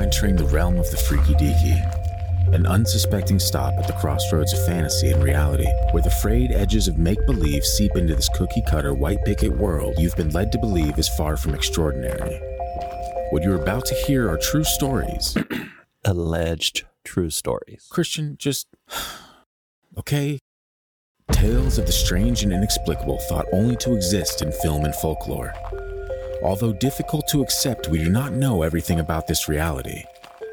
entering the realm of the freaky deaky, an unsuspecting stop at the crossroads of fantasy and reality, where the frayed edges of make believe seep into this cookie cutter white picket world you've been led to believe is far from extraordinary. What you're about to hear are true stories. Alleged true stories. Christian, just. Okay? Tales of the strange and inexplicable thought only to exist in film and folklore. Although difficult to accept, we do not know everything about this reality,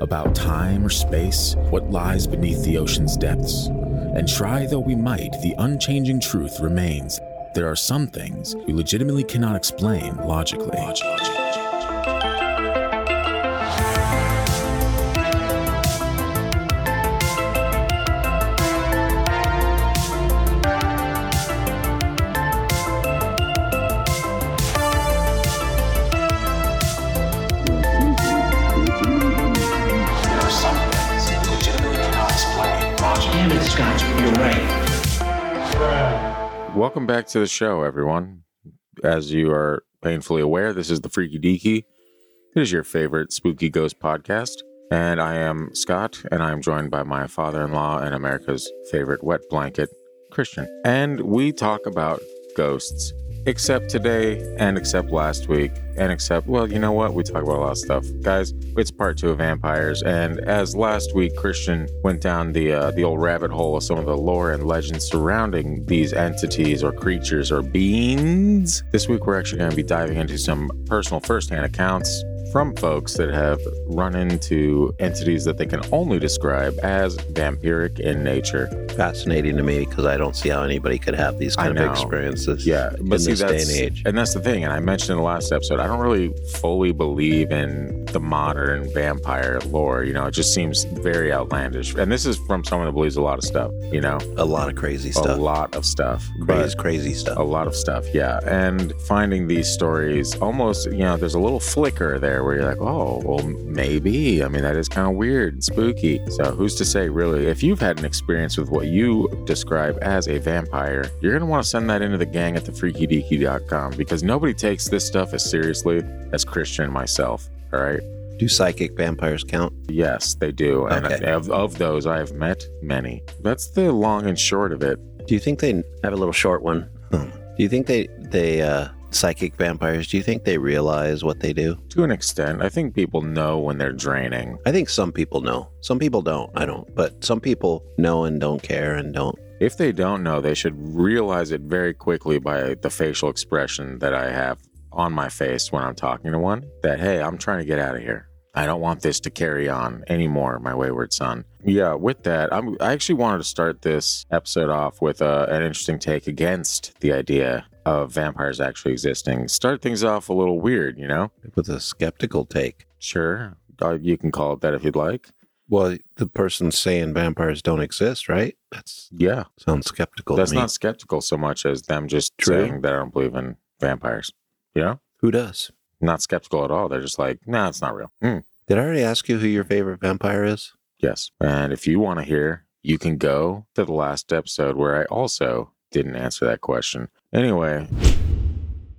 about time or space, what lies beneath the ocean's depths. And try though we might, the unchanging truth remains. There are some things we legitimately cannot explain logically. Welcome back to the show, everyone. As you are painfully aware, this is the Freaky Deaky. It is your favorite spooky ghost podcast. And I am Scott, and I am joined by my father in law and America's favorite wet blanket, Christian. And we talk about ghosts, except today, and except last week, and except, well, you know what? We talk about a lot of stuff. Guys, it's part two of vampires. And as last week, Christian went down the, uh, the old rabbit hole of some of the lore and legends surrounding these entities or creatures or beings, this week we're actually going to be diving into some personal firsthand accounts from folks that have run into entities that they can only describe as vampiric in nature. Fascinating to me because I don't see how anybody could have these kind of experiences Yeah, in but see, this day that's and age. and that's the thing. And I mentioned in the last episode, I don't really fully believe in the modern vampire lore. You know, it just seems very outlandish. And this is from someone that believes a lot of stuff. You know, A lot of crazy stuff. a lot of stuff. Crazy, crazy stuff. a lot of stuff, yeah. And finding these stories, almost, you know, there's a little flicker there where you're like, oh, well, maybe. I mean, that is kind of weird and spooky. So who's to say, really? If you've had an experience with what you describe as a vampire, you're going to want to send that into the gang at thefreakydeaky.com because nobody takes this stuff as seriously as Christian and myself. All right. Do psychic vampires count? Yes, they do. And Okay. of, of those, I have met many. That's the long and short of it. Do you think they I have a little short one? Hmm. Do you think they they uh psychic vampires? Do you think they realize what they do? To an extent, I think people know when they're draining. I think some people know. Some people don't. I don't. But some people know and don't care and don't. If they don't know, they should realize it very quickly by the facial expression that I have on my face when I'm talking to one that, hey, I'm trying to get out of here. I don't want this to carry on anymore, my wayward son. Yeah, with that, I'm, I actually wanted to start this episode off with uh, an interesting take against the idea of vampires actually existing. Start things off a little weird, you know? With a skeptical take. Sure, uh, you can call it that if you'd like. Well, the person saying vampires don't exist, right? That's Yeah, sounds skeptical that's to me. not skeptical so much as them just True. saying that I don't believe in vampires. You know? Who does? not skeptical at all. They're just like, nah, it's not real. Hmm, Did I already ask you who your favorite vampire is? yes. And if you want to hear, you can go to the last episode where I also didn't answer that question. Anyway,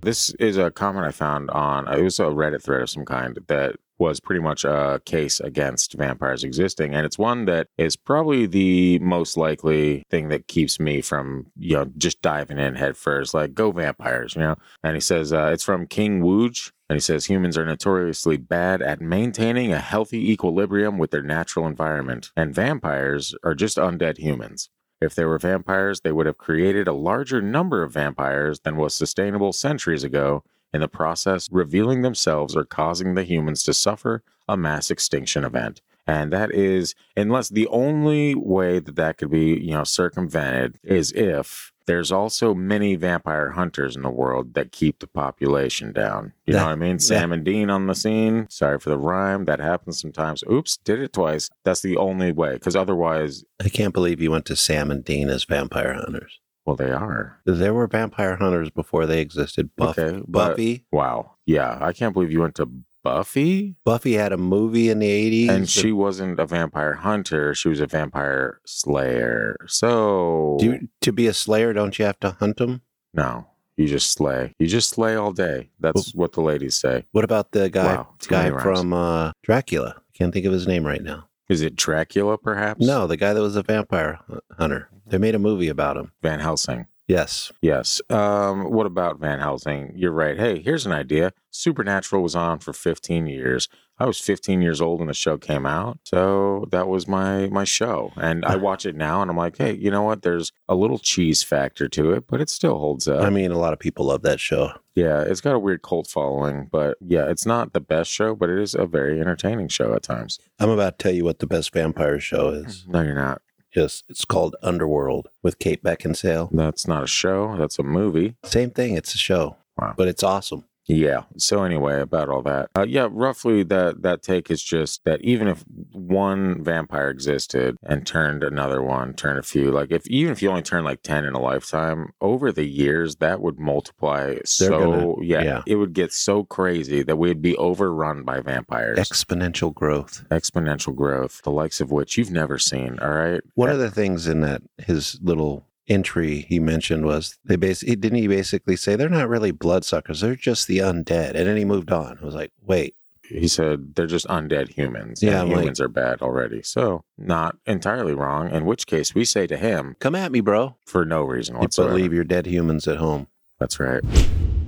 this is a comment I found on, it was a Reddit thread of some kind that was pretty much a case against vampires existing. And it's one that is probably the most likely thing that keeps me from, you know, just diving in head first, like, go vampires, you know? And he says, uh, it's from King Wooj. And he says humans are notoriously bad at maintaining a healthy equilibrium with their natural environment, and vampires are just undead humans. If they were vampires, they would have created a larger number of vampires than was sustainable centuries ago, in the process, revealing themselves or causing the humans to suffer a mass extinction event. And that is, unless the only way that that could be, you know, circumvented is if there's also many vampire hunters in the world that keep the population down. You know what I mean? Sam and Dean on the scene. Sorry for the rhyme. That happens sometimes. Oops, did it twice. That's the only way. Because otherwise, I can't believe you went to Sam and Dean as vampire hunters. Well, they are. There were vampire hunters before they existed. Buff- Okay, but- Buffy. Wow. Yeah. I can't believe you went to Buffy. Buffy had a movie in the 80s. And she wasn't a vampire hunter. She was a vampire slayer. So, Do you- to be a slayer, don't you have to hunt them? no, you just slay. You just slay all day. That's what the ladies say. What about the guy Wow, guy from uh, Dracula? Can't think of his name right now. Is it Dracula, perhaps? No, the guy that was a vampire hunter. They made a movie about him. Van Helsing. Yes. Yes. Um, what about Van Helsing? You're right. Hey, here's an idea. Supernatural was on for 15 years. I was 15 years old when the show came out, so that was my my show. And I uh-huh. watch it now, and I'm like, hey, you know what? There's a little cheese factor to it, but it still holds up. I mean, a lot of people love that show. yeah, it's got a weird cult following, but yeah, it's not the best show, but it is a very entertaining show at times. I'm about to tell you what the best vampire show is. Mm-hmm. No, you're not. Yes, it's called Underworld with Kate Beckinsale. That's not a show. That's a movie. Same thing. It's a show. Wow. But it's awesome. Yeah. So anyway, about all that, uh, yeah, roughly that that take is just that even if one vampire existed and turned another one, turned a few, like if even if you only turn like ten in a lifetime, over the years that would multiply so gonna- yeah, yeah. it would get so crazy that we'd be overrun by vampires. Exponential growth. Exponential growth, the likes of which you've never seen. All right. One of the things in that his little entry he mentioned was they basically didn't he basically say they're not really bloodsuckers, they're just the undead. And then he moved on. I was like, wait, he said they're just undead humans. Yeah, and I'm like- humans are bad already. So not entirely wrong. In which case we say to him come at me, bro. for no reason You whatsoever. believe you're dead humans at home. That's right.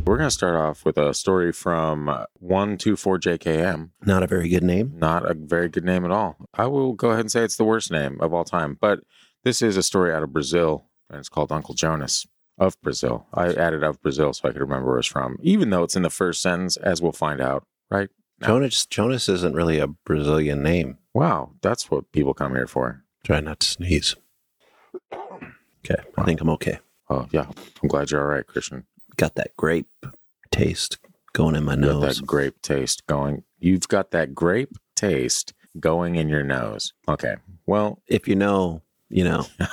We're going to start off with a story from uh, 124JKM. Not a very good name. Not a very good name at all. I will go ahead and say it's the worst name of all time. But this is a story out of Brazil, and it's called Uncle Jonas of Brazil. I added of Brazil so I could remember where it's from, even though it's in the first sentence, as we'll find out, right? No. Jonas Jonas isn't really a Brazilian name. Wow, that's what people come here for. Try not to sneeze. Okay. I think I'm okay. Oh, yeah. I'm glad you're all right, Christian. Got that grape taste going in my You nose. that grape taste going. You've got that grape taste going in your nose. Okay. Well, If you know, you know.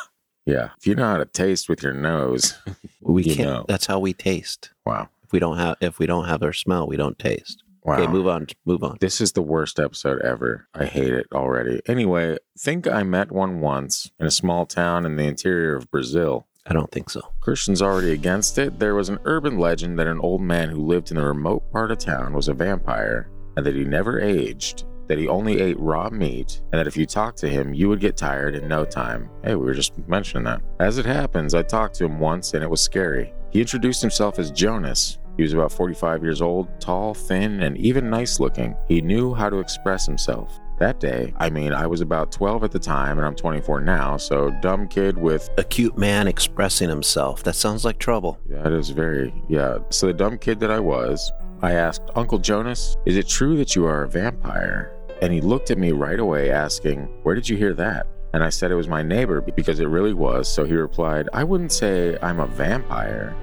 yeah. If you know how to taste with your nose, We can't know. that's how we taste. wow. If we don't have if we don't have our smell, we don't taste. Wow. Okay, move on. Move on. This is the worst episode ever. I hate it already. Anyway, think I met one once in a small town in the interior of Brazil. I don't think so. Christian's already against it. There was an urban legend that an old man who lived in a remote part of town was a vampire and that he never aged, that he only ate raw meat, and that if you talked to him, you would get tired in no time. Hey, we were just mentioning that. As it happens, I talked to him once and it was scary. He introduced himself as Jonas. He was about 45 years old, tall, thin, and even nice looking. He knew how to express himself. That day, I mean, I was about 12 at the time and I'm 24 now, so dumb kid with A cute man expressing himself. That sounds like trouble. Yeah, it is very, yeah. So, the dumb kid that I was, I asked, Uncle Jonas, is it true that you are a vampire? And he looked at me right away, asking, Where did you hear that? And I said it was my neighbor because it really was. So he replied, I wouldn't say I'm a vampire,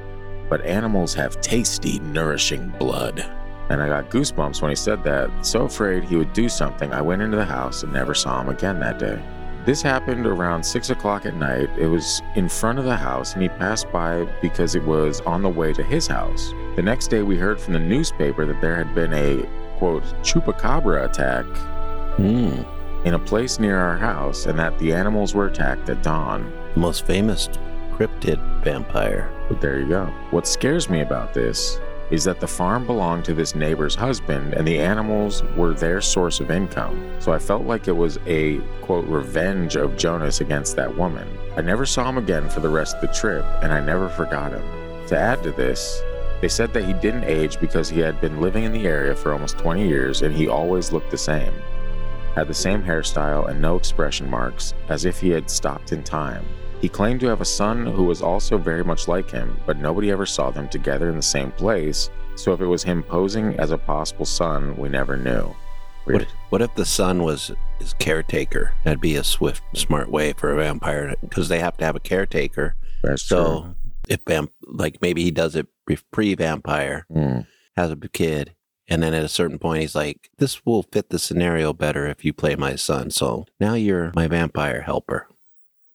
but animals have tasty, nourishing blood. And I got goosebumps when he said that. So afraid he would do something, I went into the house and never saw him again that day. This happened around six o'clock at night. It was in front of the house, and he passed by because it was on the way to his house. The next day, we heard from the newspaper that there had been a quote chupacabra attack Hmm. in a place near our house, and that the animals were attacked at dawn. Most famous cryptid vampire. But there you go. What scares me about this is that the farm belonged to this neighbor's husband and the animals were their source of income. So I felt like it was a quote revenge of Jonas against that woman. I never saw him again for the rest of the trip and I never forgot him. To add to this, they said that he didn't age because he had been living in the area for almost 20 years and he always looked the same. Had the same hairstyle and no expression marks, as if he had stopped in time. He claimed to have a son who was also very much like him, but nobody ever saw them together in the same place, so if it was him posing as a possible son, we never knew. What, what if the son was his caretaker? That'd be a swift, smart way for a vampire because they have to have a caretaker. That's So true. If vamp, like maybe he does it pre vampire, Mm. has a kid, and then at a certain point he's like, "This will fit the scenario better if you play my son." So now you're my vampire helper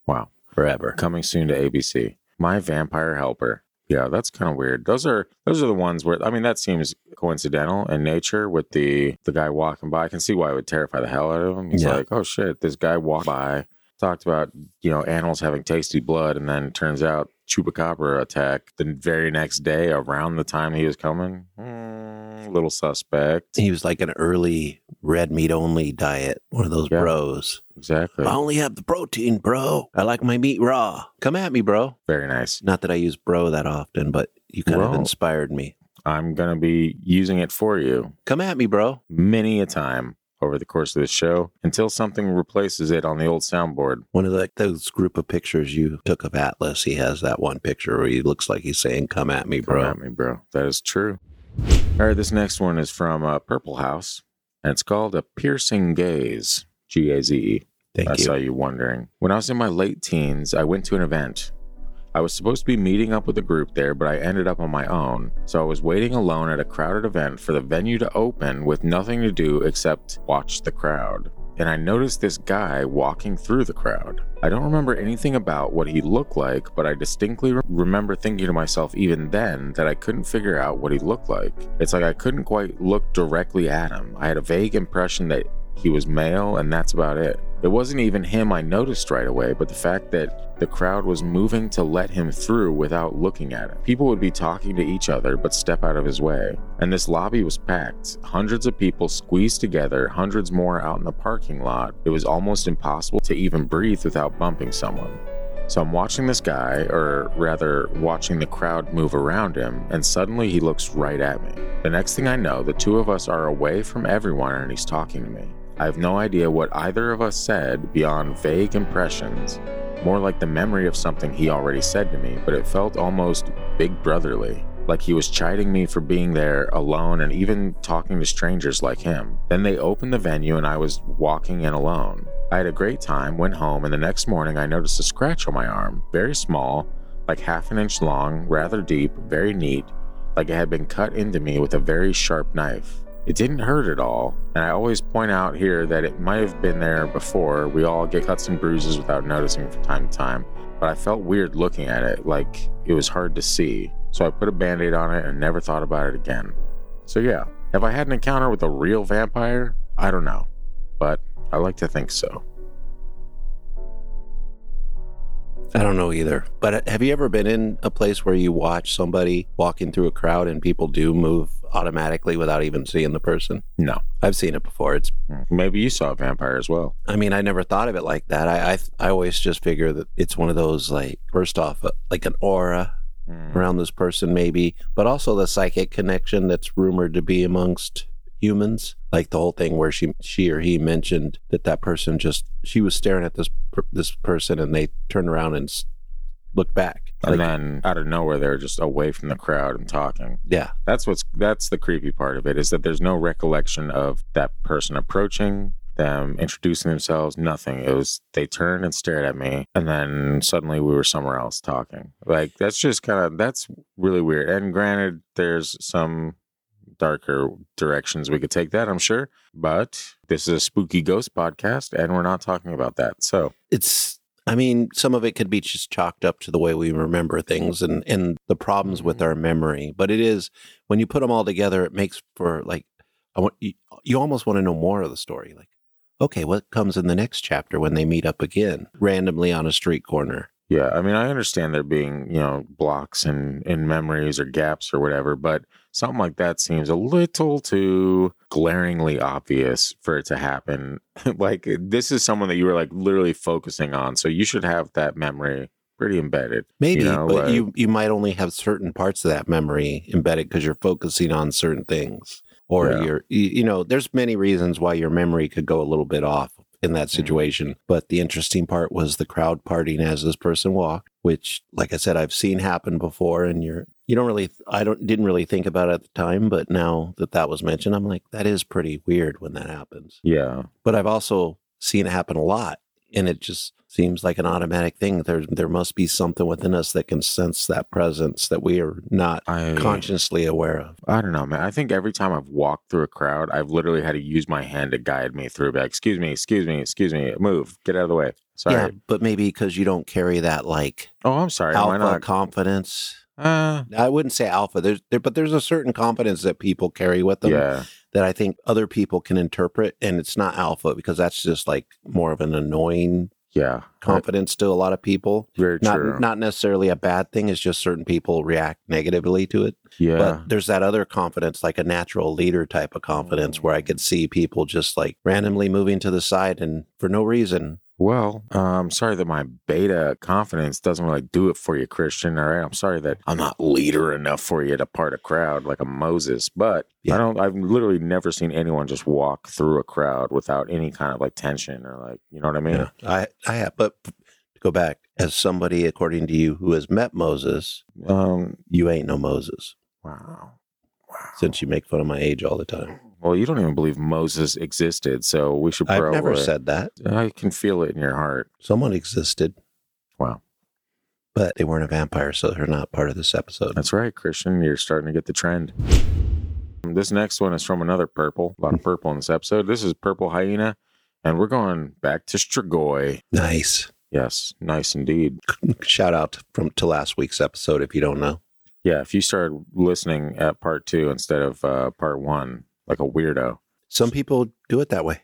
Wow. forever. Coming soon to ABC. My Vampire Helper. Yeah, that's kind of weird. Those are those are the ones where I mean that seems coincidental in nature with the the guy walking by. I can see why it would terrify the hell out of him. He's Yeah. like, oh shit, this guy walked by, talked about you know animals having tasty blood, and then turns out chupacabra attack the very next day around the time he was coming. Mm, little suspect. He was like an early red meat only diet, one of those Yeah. bros. Exactly. I only have the protein, bro. I like my meat raw. Come at me, bro. Very nice. Not that I use bro that often, but you kind of inspired me. I'm going to be using it for you Come at me, bro. many a time over the course of this show until something replaces it on the old soundboard. One of the, those group of pictures you took of Atlas, he has that one picture where he looks like he's saying, Come at me, bro." Come at me, bro. That is true. All right, this next one is from uh, Purple House, and it's called A Piercing Gaze. G A Z E. Thank I you. I saw you wondering. When I was in my late teens, I went to an event. I was supposed to be meeting up with a group there, but I ended up on my own. So I was waiting alone at a crowded event for the venue to open with nothing to do except watch the crowd. And I noticed this guy walking through the crowd. I don't remember anything about what he looked like, but I distinctly re- remember thinking to myself even then that I couldn't figure out what he looked like. It's like I couldn't quite look directly at him. I had a vague impression that he was male, and that's about it. It wasn't even him I noticed right away, but the fact that the crowd was moving to let him through without looking at him. People would be talking to each other, but step out of his way. And this lobby was packed. Hundreds of people squeezed together, hundreds more out in the parking lot. It was almost impossible to even breathe without bumping someone. So I'm watching this guy, or rather, watching the crowd move around him, and suddenly he looks right at me. The next thing I know, the two of us are away from everyone and he's talking to me. I have no idea what either of us said beyond vague impressions, more like the memory of something he already said to me, but it felt almost big brotherly. Like he was chiding me for being there alone and even talking to strangers like him. Then they opened the venue and I was walking in alone. I had a great time, went home, and the next morning I noticed a scratch on my arm, very small, like half an inch long, rather deep, very neat, like it had been cut into me with a very sharp knife. It didn't hurt at all, and I always point out here that it might have been there before. We all get cuts and bruises without noticing from time to time, but I felt weird looking at it, like it was hard to see. So I put a band aid on it and never thought about it again. So, yeah, have I had an encounter with a real vampire? I don't know, but I like to think so. I don't know either. But uh, have you ever been in a place where you watch somebody walking through a crowd and people do move automatically without even seeing the person? No. I've seen it before. It's Maybe you saw a vampire as well. I mean, I never thought of it like that. I I, I always just figure that it's one of those like first off uh, like an aura Mm. around this person maybe, but also the psychic connection that's rumored to be amongst humans. Like the whole thing where she she or he mentioned that that person just she was staring at this this person and they turned around and looked back. And Like, then out of nowhere, they're just away from the crowd and talking. yeah, That's what's that's the creepy part of it is that there's no recollection of that person approaching them, introducing themselves, nothing. It was they turned and stared at me, and then suddenly we were somewhere else talking. Like that's just kind of that's really weird. And granted, there's some darker directions we could take that, I'm sure. But this is a spooky ghost podcast, and we're not talking about that. So it's I mean, some of it could be just chalked up to the way we remember things and and the problems with mm-hmm. our memory. But it is when you put them all together, it makes for like I want you, you almost want to know more of the story. Like, okay, what comes in the next chapter when they meet up again randomly on a street corner? Yeah, I mean, I understand there being, you know, blocks in in memories or gaps or whatever, but something like that seems a little too glaringly obvious for it to happen. like this is someone that you were like literally focusing on, so you should have that memory pretty embedded. Maybe, You know, but like- you you might only have certain parts of that memory embedded because you're focusing on certain things, or Yeah. you're you, you know, there's many reasons why your memory could go a little bit off in that Mhm. situation. But the interesting part was the crowd partying as this person walked, which, like I said, I've seen happen before, and you're you don't really I don't didn't really think about it at the time, but now that that was mentioned, I'm like that is pretty weird when that happens. Yeah, But I've also seen it happen a lot, and it just seems like an automatic thing. There, there must be something within us that can sense that presence that we are not I consciously aware of. I don't know, man. I think every time I've walked through a crowd, I've literally had to use my hand to guide me through. Like, excuse me, excuse me, excuse me, move, get out of the way. Sorry. Yeah, but maybe because you don't carry that like Oh, I'm sorry. Why alpha not? confidence. Uh, I wouldn't say alpha. There's there, but there's a certain confidence that people carry with them yeah. that I think other people can interpret, and it's not alpha because that's just like more of an annoying Yeah. confidence to a lot of people. Very true. Not not necessarily a bad thing. It's just certain people react negatively to it. yeah. But there's that other confidence, like a natural leader type of confidence, where I could see people just like randomly moving to the side and for no reason. Well, uh, I'm sorry that my beta confidence doesn't really do it for you, Christian. All right. I'm sorry that I'm not leader enough for you to part a crowd like a Moses, but Yeah. I don't, I've literally never seen anyone just walk through a crowd without any kind of like tension or like, you know what I mean? Yeah, I I have. But to go back as somebody, according to you, who has met Moses, Um, you ain't no Moses. wow. Since you make fun of my age all the time, Well, you don't even believe Moses existed, so we should I've probably. never said that. I can feel it in your heart. Someone existed. Wow. But they weren't a vampire, so they're not part of this episode. That's right, Christian. You're starting to get the trend. This next one is from another purple. A lot of purple in this episode. This is Purple Hyena, and we're going back to Strigoi. Nice. Yes, nice indeed. Shout out from to last week's episode if you don't know. Yeah, if you started listening at part two instead of uh, part one, like a weirdo, Some people do it that way.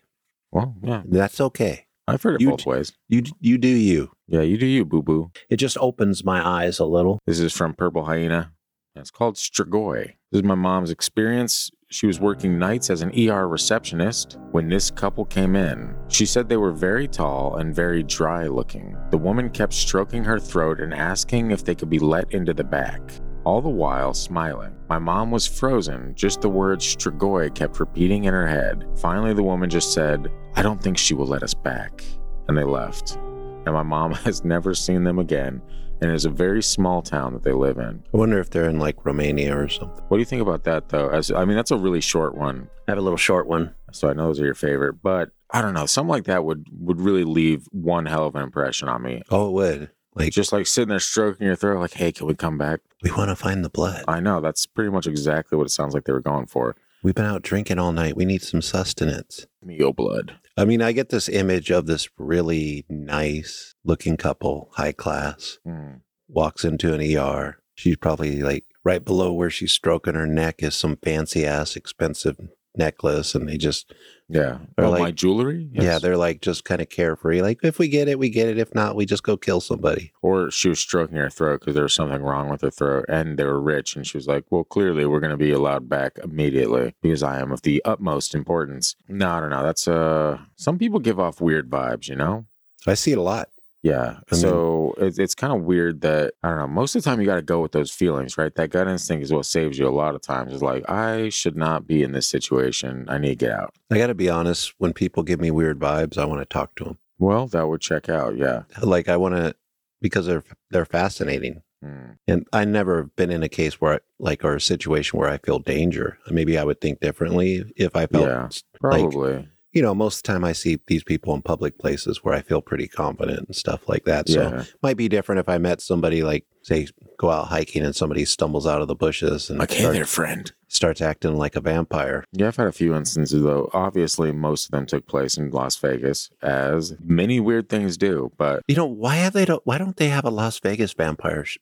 well, yeah, That's okay. I've heard it You- both ways. You you do you. Yeah, you do you, boo boo. It just opens my eyes a little. This is from Purple Hyena. It's called Strigoi. This is my mom's experience. She was working nights as an ER receptionist when this couple came in. She said they were very tall and very dry looking. The woman kept stroking her throat and asking if they could be let into the back, all the while smiling. My mom was frozen. Just the word Strigoi kept repeating in her head. Finally, the woman just said, I don't think she will let us back. And they left. And my mom has never seen them again and it's a very small town that they live in. I wonder if they're in like Romania or something. What do you think about that, though? As I mean, that's a really short one, I have a little short one. so I know those are your favorite. But I don't know, something like that would would really leave one hell of an impression on me. Oh, it would. Like Just like sitting there stroking your throat, like, "Hey, can we come back?" We want to find the blood. I know that's pretty much exactly what it sounds like they were going for. We've been out drinking all night. We need some sustenance. Your blood. I mean, I get this image of this really nice looking couple, high class, Hmm. walks into an ER. She's probably like right below where she's stroking her neck is some fancy ass expensive necklace. And they just, Yeah. Or oh, like- my jewelry. yeah, they're like just kind of carefree. Like, if we get it, we get it. If not, we just go kill somebody. Or she was stroking her throat because there was something wrong with her throat, and they were rich, and she was like, "Well, clearly we're going to be allowed back immediately because I am of the utmost importance." No, I don't know. That's uh, some people give off weird vibes, you know. I see it a lot. Yeah. I mean- so it's it's kind of weird that I don't know. Most of the time, you got to go with those feelings, right? That gut instinct is what saves you a lot of times. It's like I should not be in this situation. I need to get out. I got to be honest. When people give me weird vibes, I want to talk to them. Well, that would check out. Yeah. Like, I want to, because they're, they're fascinating. Hmm. And I never been in a case where, I, like, or a situation where I feel danger. Maybe I would think differently if I felt, Yeah. Probably. You know, most of the time I see these people in public places where I feel pretty confident and stuff like that. So yeah. might be different if I met somebody like, say, go out hiking and somebody stumbles out of the bushes and Like, hey start- there, friend. starts acting like a vampire. Yeah, I've had a few instances though. Obviously, most of them took place in Las Vegas, as many weird things do. But You know, why have they don't why don't they have a Las Vegas vampire sh-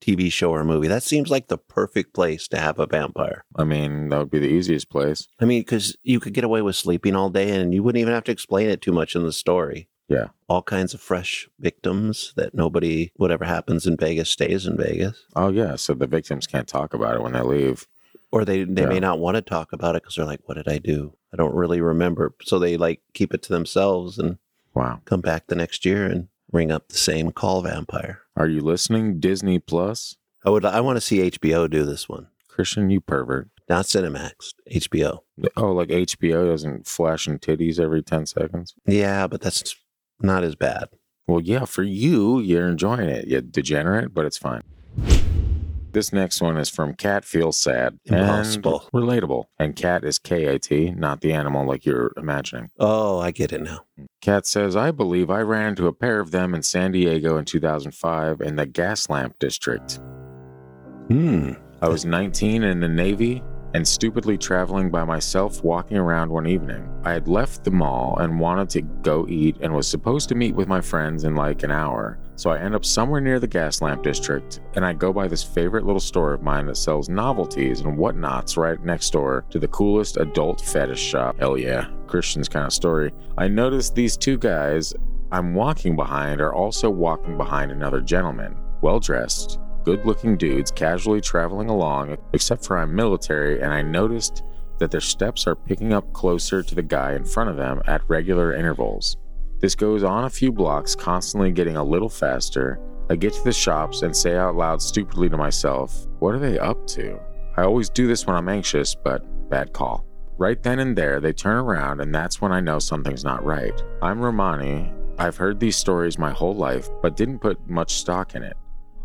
TV show or movie? That seems like the perfect place to have a vampire. I mean, that would be the easiest place. I mean, because you could get away with sleeping all day and you wouldn't even have to explain it too much in the story. Yeah. All kinds of fresh victims that nobody, whatever happens in Vegas stays in Vegas. Oh yeah, so the victims can't talk about it when they leave. Or they, they Yeah. may not want to talk about it because they're like, what did I do? I don't really remember. So they like keep it to themselves and Wow. come back the next year and ring up the same call vampire. Are you listening, Disney Plus? I would, I want to see HBO do this one. Christian, you pervert. Not Cinemax, HBO. Oh, like HBO doesn't flashing titties every 10 seconds? Yeah, but that's not as bad. Well, yeah, for you, you're enjoying it. You degenerate, but it's fine. This next one is from Cat Feels Sad. and Impossible. relatable. And Cat is K A T, not the animal like you're imagining. Oh, I get it now. Cat says, I believe I ran into a pair of them in San Diego in 2005 in the gas lamp district. Hmm. I was 19 in the Navy and stupidly traveling by myself walking around one evening. I had left the mall and wanted to go eat and was supposed to meet with my friends in like an hour. So I end up somewhere near the gas lamp district and I go by this favorite little store of mine that sells novelties and whatnots right next door to the coolest adult fetish shop. Hell yeah, Christian's kind of story. I notice these two guys I'm walking behind are also walking behind another gentleman, well dressed, good looking dudes casually traveling along, except for I'm military and I noticed that their steps are picking up closer to the guy in front of them at regular intervals. This goes on a few blocks, constantly getting a little faster. I get to the shops and say out loud stupidly to myself, What are they up to? I always do this when I'm anxious, but bad call. Right then and there, they turn around, and that's when I know something's not right. I'm Romani. I've heard these stories my whole life, but didn't put much stock in it.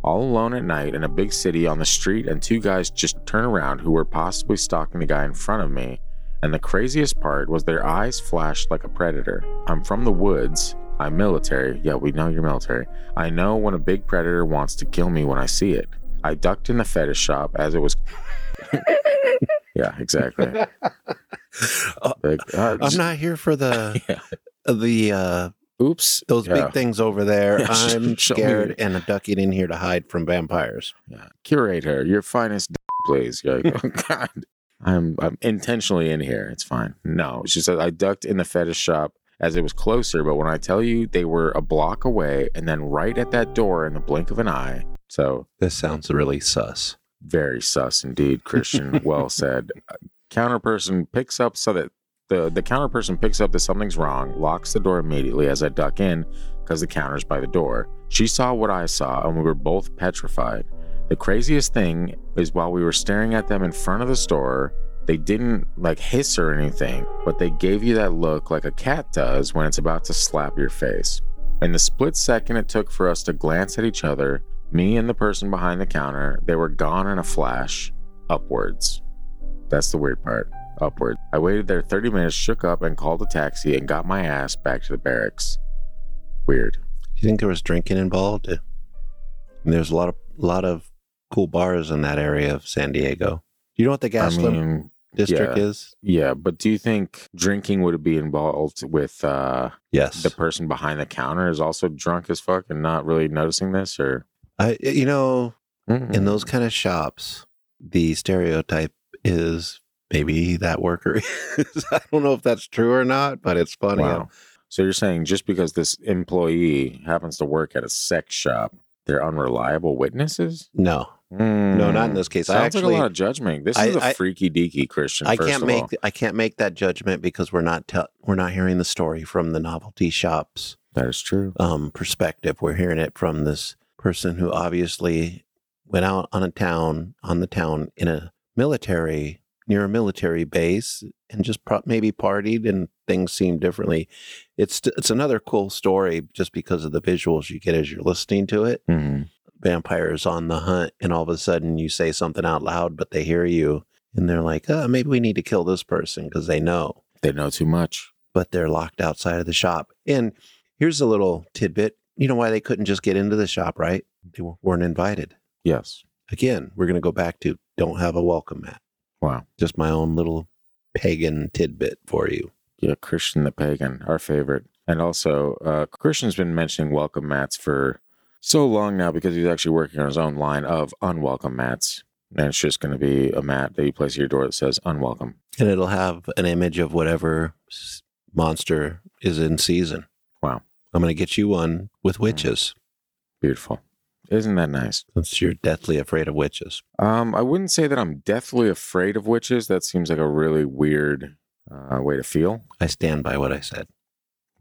All alone at night in a big city on the street, and two guys just turn around who were possibly stalking the guy in front of me. And the craziest part was their eyes flashed like a predator. I'm from the woods. I'm military. Yeah, we know you're military. I know when a big predator wants to kill me when I see it. I ducked in the fetish shop as it was. yeah, exactly. Like, uh, I'm not here for the Yeah. the uh Oops. those Yeah. big things over there. Yeah, I'm scared and I'm ducking in here to hide from vampires. Yeah. Curator, your finest, d- please. Yeah. God. I'm I'm intentionally in here. It's fine. No, she said I ducked in the fetish shop as it was closer, but when I tell you they were a block away and then right at that door in the blink of an eye. So This sounds really sus. very sus indeed, Christian. well said. Counter person picks up so that the the counter person picks up that something's wrong, locks the door immediately as I duck in because the counter's by the door. She saw what I saw, and we were both petrified. The craziest thing is while we were staring at them in front of the store, they didn't like hiss or anything, but they gave you that look like a cat does when it's about to slap your face. In the split second it took for us to glance at each other, me and the person behind the counter, they were gone in a flash, upwards. That's the weird part. Upward. I waited there 30 minutes, shook up, and called a taxi and got my ass back to the barracks. Weird. Do you think there was drinking involved? There's a lot of lot of cool bars in that area of San Diego. Do you know what the Gaslamp I mean, district yeah. is? yeah, but do you think drinking would be involved with uh, Yes. the person behind the counter is also drunk as fuck and not really noticing this? Or I, you know, Mm. in those kind of shops, the stereotype is maybe that worker is. I don't know if that's true or not, but it's funny. Wow. So you're saying just because this employee happens to work at a sex shop, they're unreliable witnesses? No, no, not in this case. I Sounds like actually, a lot of judgment. This I- is a I- freaky deaky Christian. I first can't of make all. I can't make that judgment because we're not tell we're not hearing the story from the novelty shops that is true. um, perspective. We're hearing it from this person who obviously went out on a town on the town in a military near a military base and just pro- maybe partied and things seemed differently. It's it's another cool story just because of the visuals you get as you're listening to it. Mhm. Vampires on the hunt, and all of a sudden you say something out loud, but they hear you, and they're like, "Uh, maybe we need to kill this person because they know." They know too much. but they're locked outside of the shop. And here's a little tidbit. You know why they couldn't just get into the shop, right? They weren't invited. Yes. Again, we're going to go back to don't have a welcome mat. Wow. Just my own little pagan tidbit for you. Yeah, Christian the pagan, our favorite. And also, uh, Christian's been mentioning welcome mats for so long now because he's actually working on his own line of unwelcome mats. And it's just going to be a mat that you place at your door that says unwelcome. And it'll have an image of whatever monster is in season. Wow. I'm going to get you one with witches Beautiful. Isn't that nice? since you're deathly afraid of witches. Um, I wouldn't say that I'm deathly afraid of witches. That seems like a really weird uh, way to feel. I stand by what I said.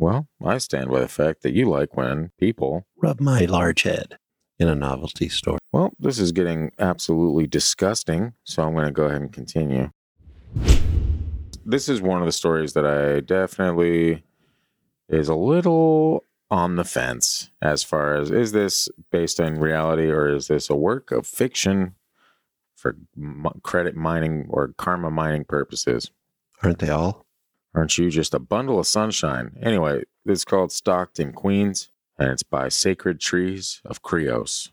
Well, I stand by the fact that you like when people Rub my large head in a novelty store. Well, this is getting absolutely disgusting, so I'm going to go ahead and continue. This is one of the stories that I definitely is a little on the fence as far as is this based on reality or is this a work of fiction for credit mining or karma mining purposes? Aren't they all? Aren't you just a bundle of sunshine? Anyway, it's called Stockton, Queens, and it's by Sacred Trees of Creos.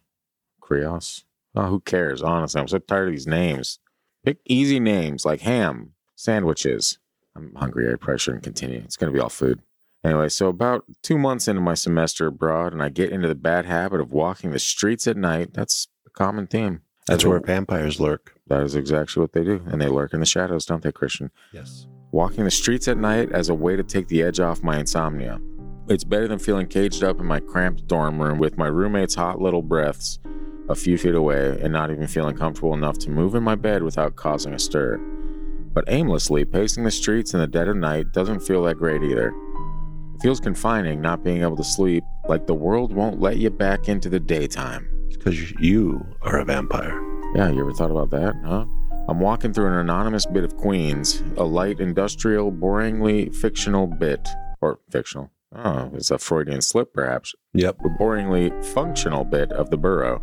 Creos? Oh, who cares? Honestly, I'm so tired of these names. Pick easy names like ham, sandwiches. I'm hungry. I probably shouldn't continue. It's going to be all food. Anyway, so about two months into my semester abroad, and I get into the bad habit of walking the streets at night. That's a common theme. That's where vampires lurk. That is exactly what they do. And they lurk in the shadows, don't they, Christian? Yes. Walking the streets at night as a way to take the edge off my insomnia. It's better than feeling caged up in my cramped dorm room with my roommate's hot little breaths a few feet away and not even feeling comfortable enough to move in my bed without causing a stir. But aimlessly pacing the streets in the dead of night doesn't feel that great either. It feels confining not being able to sleep, like the world won't let you back into the daytime. Because you are a vampire. Yeah, you ever thought about that, huh? I'm walking through an anonymous bit of Queens, a light industrial, boringly fictional bit. Or fictional. Oh, it's a Freudian slip, perhaps. Yep. A boringly functional bit of the borough.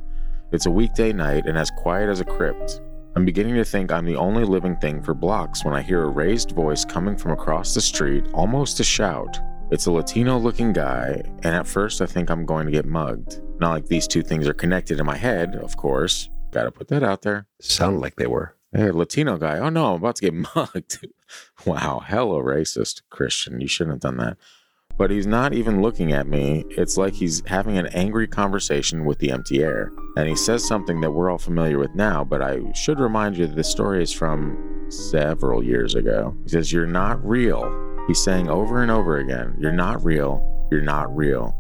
It's a weekday night and as quiet as a crypt. I'm beginning to think I'm the only living thing for blocks when I hear a raised voice coming from across the street, almost a shout. It's a Latino looking guy, and at first I think I'm going to get mugged. Not like these two things are connected in my head, of course. Gotta put that out there. Sounded like they were. Hey, Latino guy. Oh no, I'm about to get mugged. wow, hella racist, Christian. You shouldn't have done that. But he's not even looking at me. It's like he's having an angry conversation with the empty air. And he says something that we're all familiar with now, but I should remind you that this story is from several years ago. He says, You're not real. He's saying over and over again, You're not real. You're not real.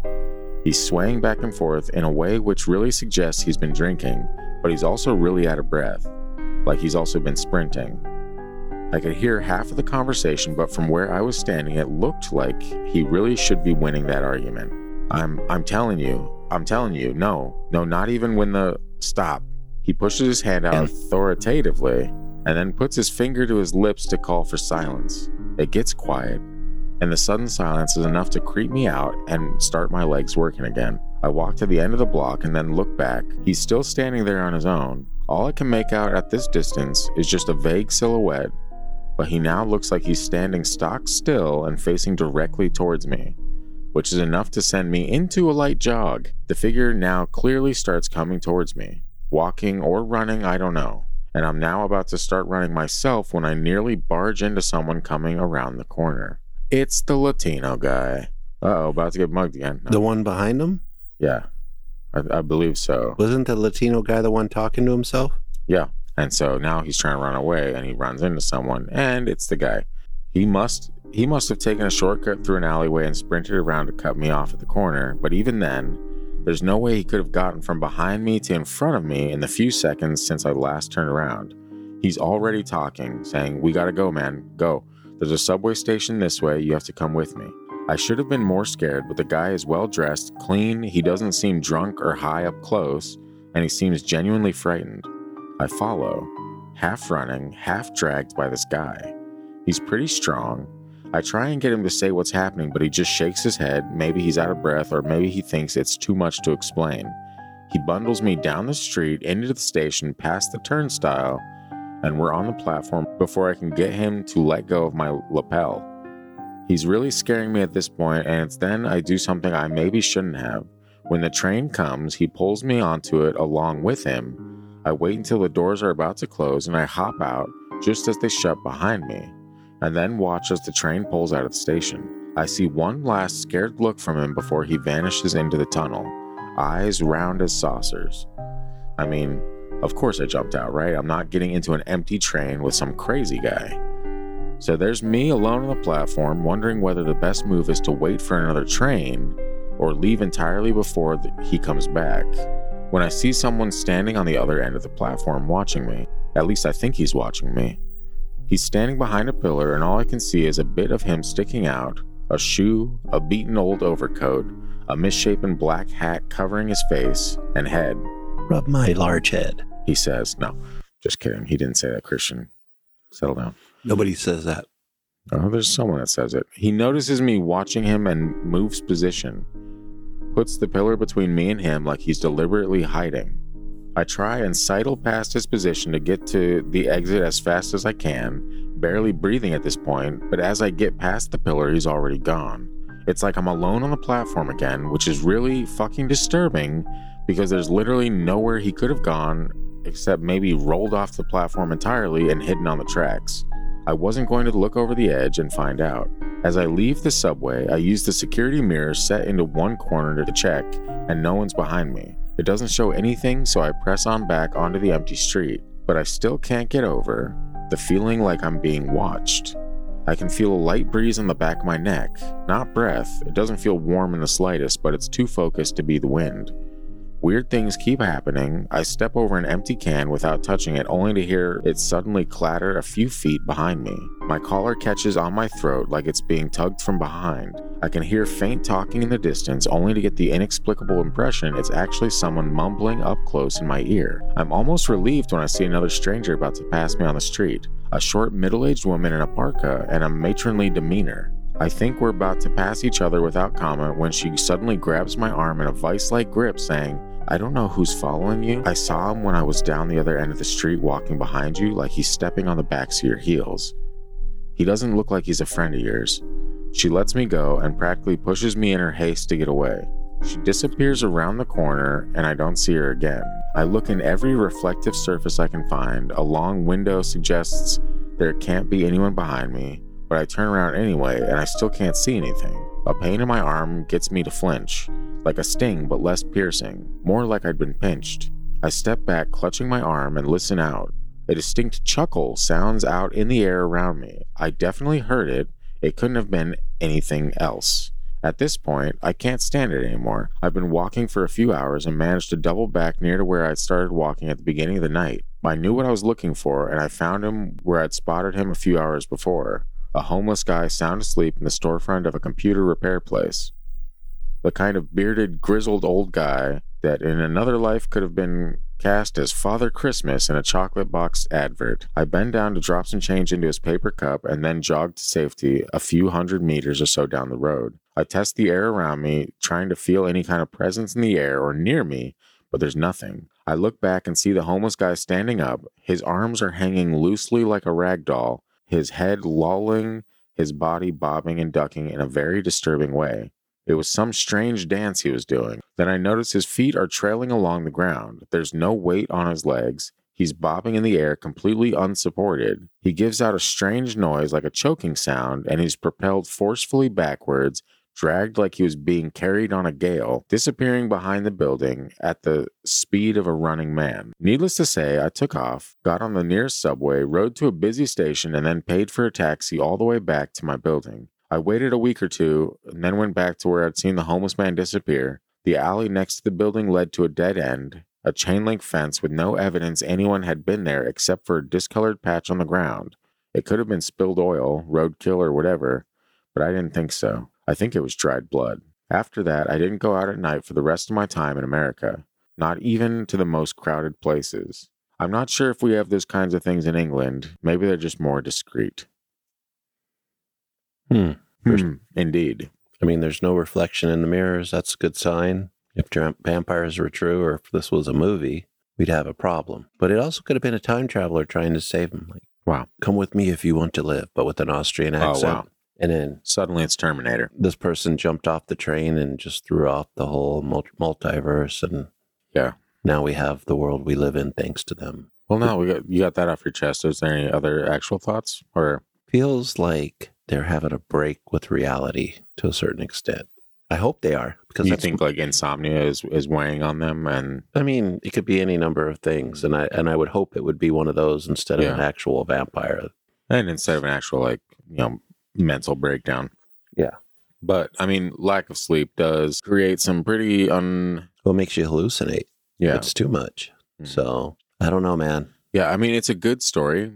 He's swaying back and forth in a way which really suggests he's been drinking, but he's also really out of breath, like he's also been sprinting. I could hear half of the conversation, but from where I was standing, it looked like he really should be winning that argument. I'm I'm telling you, I'm telling you, no, no, not even when the stop. He pushes his hand out authoritatively and then puts his finger to his lips to call for silence. It gets quiet, and the sudden silence is enough to creep me out and start my legs working again. I walk to the end of the block and then look back. He's still standing there on his own. All I can make out at this distance is just a vague silhouette but he now looks like he's standing stock still and facing directly towards me, which is enough to send me into a light jog. The figure now clearly starts coming towards me, walking or running, I don't know. And I'm now about to start running myself when I nearly barge into someone coming around the corner. It's the Latino guy. Uh oh, about to get mugged again. No. The one behind him? Yeah, I, I believe so. Wasn't the Latino guy the one talking to himself? Yeah. And so now he's trying to run away and he runs into someone and it's the guy. He must he must have taken a shortcut through an alleyway and sprinted around to cut me off at the corner, but even then, there's no way he could have gotten from behind me to in front of me in the few seconds since I last turned around. He's already talking, saying, "We got to go, man. Go. There's a subway station this way. You have to come with me." I should have been more scared, but the guy is well dressed, clean, he doesn't seem drunk or high up close, and he seems genuinely frightened. I follow, half running, half dragged by this guy. He's pretty strong. I try and get him to say what's happening, but he just shakes his head. Maybe he's out of breath, or maybe he thinks it's too much to explain. He bundles me down the street, into the station, past the turnstile, and we're on the platform before I can get him to let go of my lapel. He's really scaring me at this point, and it's then I do something I maybe shouldn't have. When the train comes, he pulls me onto it along with him, I wait until the doors are about to close and I hop out just as they shut behind me, and then watch as the train pulls out of the station. I see one last scared look from him before he vanishes into the tunnel, eyes round as saucers. I mean, of course I jumped out, right? I'm not getting into an empty train with some crazy guy. So there's me alone on the platform, wondering whether the best move is to wait for another train or leave entirely before he comes back when I see someone standing on the other end of the platform watching me. At least I think he's watching me. He's standing behind a pillar, and all I can see is a bit of him sticking out a shoe, a beaten old overcoat, a misshapen black hat covering his face and head. Rub my large head. He says, No, just kidding. He didn't say that, Christian. Settle down. Mm-hmm. Nobody says that. Oh, there's someone that says it. He notices me watching him and moves position puts the pillar between me and him like he's deliberately hiding. I try and sidle past his position to get to the exit as fast as I can, barely breathing at this point, but as I get past the pillar, he's already gone. It's like I'm alone on the platform again, which is really fucking disturbing because there's literally nowhere he could have gone except maybe rolled off the platform entirely and hidden on the tracks. I wasn't going to look over the edge and find out. As I leave the subway, I use the security mirror set into one corner to check, and no one's behind me. It doesn't show anything, so I press on back onto the empty street, but I still can't get over the feeling like I'm being watched. I can feel a light breeze on the back of my neck. Not breath, it doesn't feel warm in the slightest, but it's too focused to be the wind. Weird things keep happening. I step over an empty can without touching it, only to hear it suddenly clatter a few feet behind me. My collar catches on my throat like it's being tugged from behind. I can hear faint talking in the distance, only to get the inexplicable impression it's actually someone mumbling up close in my ear. I'm almost relieved when I see another stranger about to pass me on the street a short, middle aged woman in a parka and a matronly demeanor. I think we're about to pass each other without comment when she suddenly grabs my arm in a vice like grip, saying, I don't know who's following you. I saw him when I was down the other end of the street walking behind you, like he's stepping on the backs of your heels. He doesn't look like he's a friend of yours. She lets me go and practically pushes me in her haste to get away. She disappears around the corner and I don't see her again. I look in every reflective surface I can find. A long window suggests there can't be anyone behind me, but I turn around anyway and I still can't see anything. A pain in my arm gets me to flinch, like a sting but less piercing, more like I'd been pinched. I step back, clutching my arm, and listen out. A distinct chuckle sounds out in the air around me. I definitely heard it. It couldn't have been anything else. At this point, I can't stand it anymore. I've been walking for a few hours and managed to double back near to where I'd started walking at the beginning of the night. I knew what I was looking for, and I found him where I'd spotted him a few hours before a homeless guy sound asleep in the storefront of a computer repair place. The kind of bearded, grizzled old guy that in another life could have been cast as Father Christmas in a chocolate box advert. I bend down to drop some change into his paper cup and then jog to safety a few hundred meters or so down the road. I test the air around me, trying to feel any kind of presence in the air or near me, but there's nothing. I look back and see the homeless guy standing up. His arms are hanging loosely like a rag doll, his head lolling, his body bobbing and ducking in a very disturbing way. It was some strange dance he was doing. Then I notice his feet are trailing along the ground. There's no weight on his legs. He's bobbing in the air, completely unsupported. He gives out a strange noise like a choking sound, and he's propelled forcefully backwards, dragged like he was being carried on a gale, disappearing behind the building at the speed of a running man. Needless to say, I took off, got on the nearest subway, rode to a busy station, and then paid for a taxi all the way back to my building. I waited a week or two and then went back to where I'd seen the homeless man disappear. The alley next to the building led to a dead end, a chain link fence with no evidence anyone had been there except for a discolored patch on the ground. It could have been spilled oil, roadkill, or whatever, but I didn't think so. I think it was dried blood. After that, I didn't go out at night for the rest of my time in America, not even to the most crowded places. I'm not sure if we have those kinds of things in England. Maybe they're just more discreet. Hmm. Hmm, indeed. I mean, there's no reflection in the mirrors. That's a good sign. If vampires were true, or if this was a movie, we'd have a problem. But it also could have been a time traveler trying to save him. Like, Wow. come with me if you want to live, but with an Austrian Oh, accent. wow. And then Suddenly it's Terminator. this person jumped off the train and just threw off the whole multiverse. And Yeah. now we have the world we live in thanks to them. Well, now we got you got that off your chest. Is there any other actual thoughts, or Feels like they're having a break with reality to a certain extent. I hope they are because you think like insomnia is is weighing on them? And I mean, it could be any number of things, and I and I would hope it would be one of those instead of an actual vampire. and instead of an actual like you know mental breakdown. Yeah. But I mean, lack of sleep does create some pretty un. Well, it makes you hallucinate. Yeah. It's too much. Mhm. So I don't know, man. Yeah, I mean it's a good story.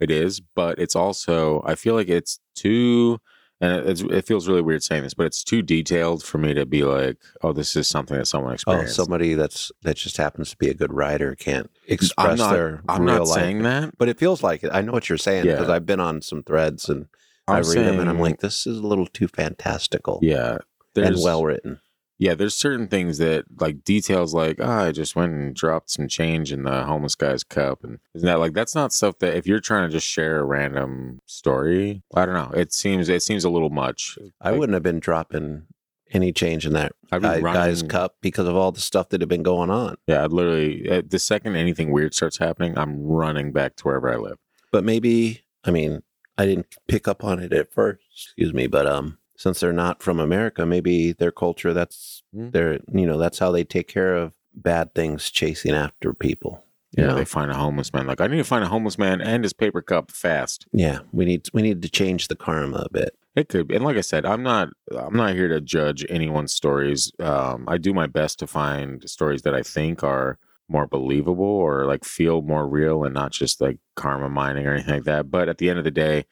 It is, but it's also I feel like it's too and it- it's, it feels really weird saying this, but it's too detailed for me to be like, oh, this is something that someone experienced. Oh, somebody that's that just happens to be a good writer can't I'm express not, their I'm real not life. saying that. but it feels like it. I know what you're saying Yeah. because I've been on some threads and I'm I read them and I'm like, this is a little too fantastical yeah, and well written. yeah, there's certain things that like details like, oh, I just went and dropped some change in the homeless guy's cup. And isn't that like that's not stuff that if you're trying to just share a random story, I don't know. It seems it seems a little much. I Like, wouldn't have been dropping any change in that guy, guy's cup because of all the stuff that had been going on. Yeah, I'd literally uh, the second anything weird starts happening, I'm running back to wherever I live. But maybe, I mean, I didn't pick up on it at first, excuse me, but um, since they're not from America, maybe their culture, that's Mm. their, you know, that's how they take care of bad things chasing after people. Yeah, Yeah. they find a homeless man. Like, I need to find a homeless man and his paper cup fast. Yeah, we need we need to change the karma a bit. It could, be. and like I said, I'm not, I'm not here to judge anyone's stories. Um, I do my best to find stories that I think are more believable or like feel more real, and not just like karma mining or anything like that. But at the end of the day,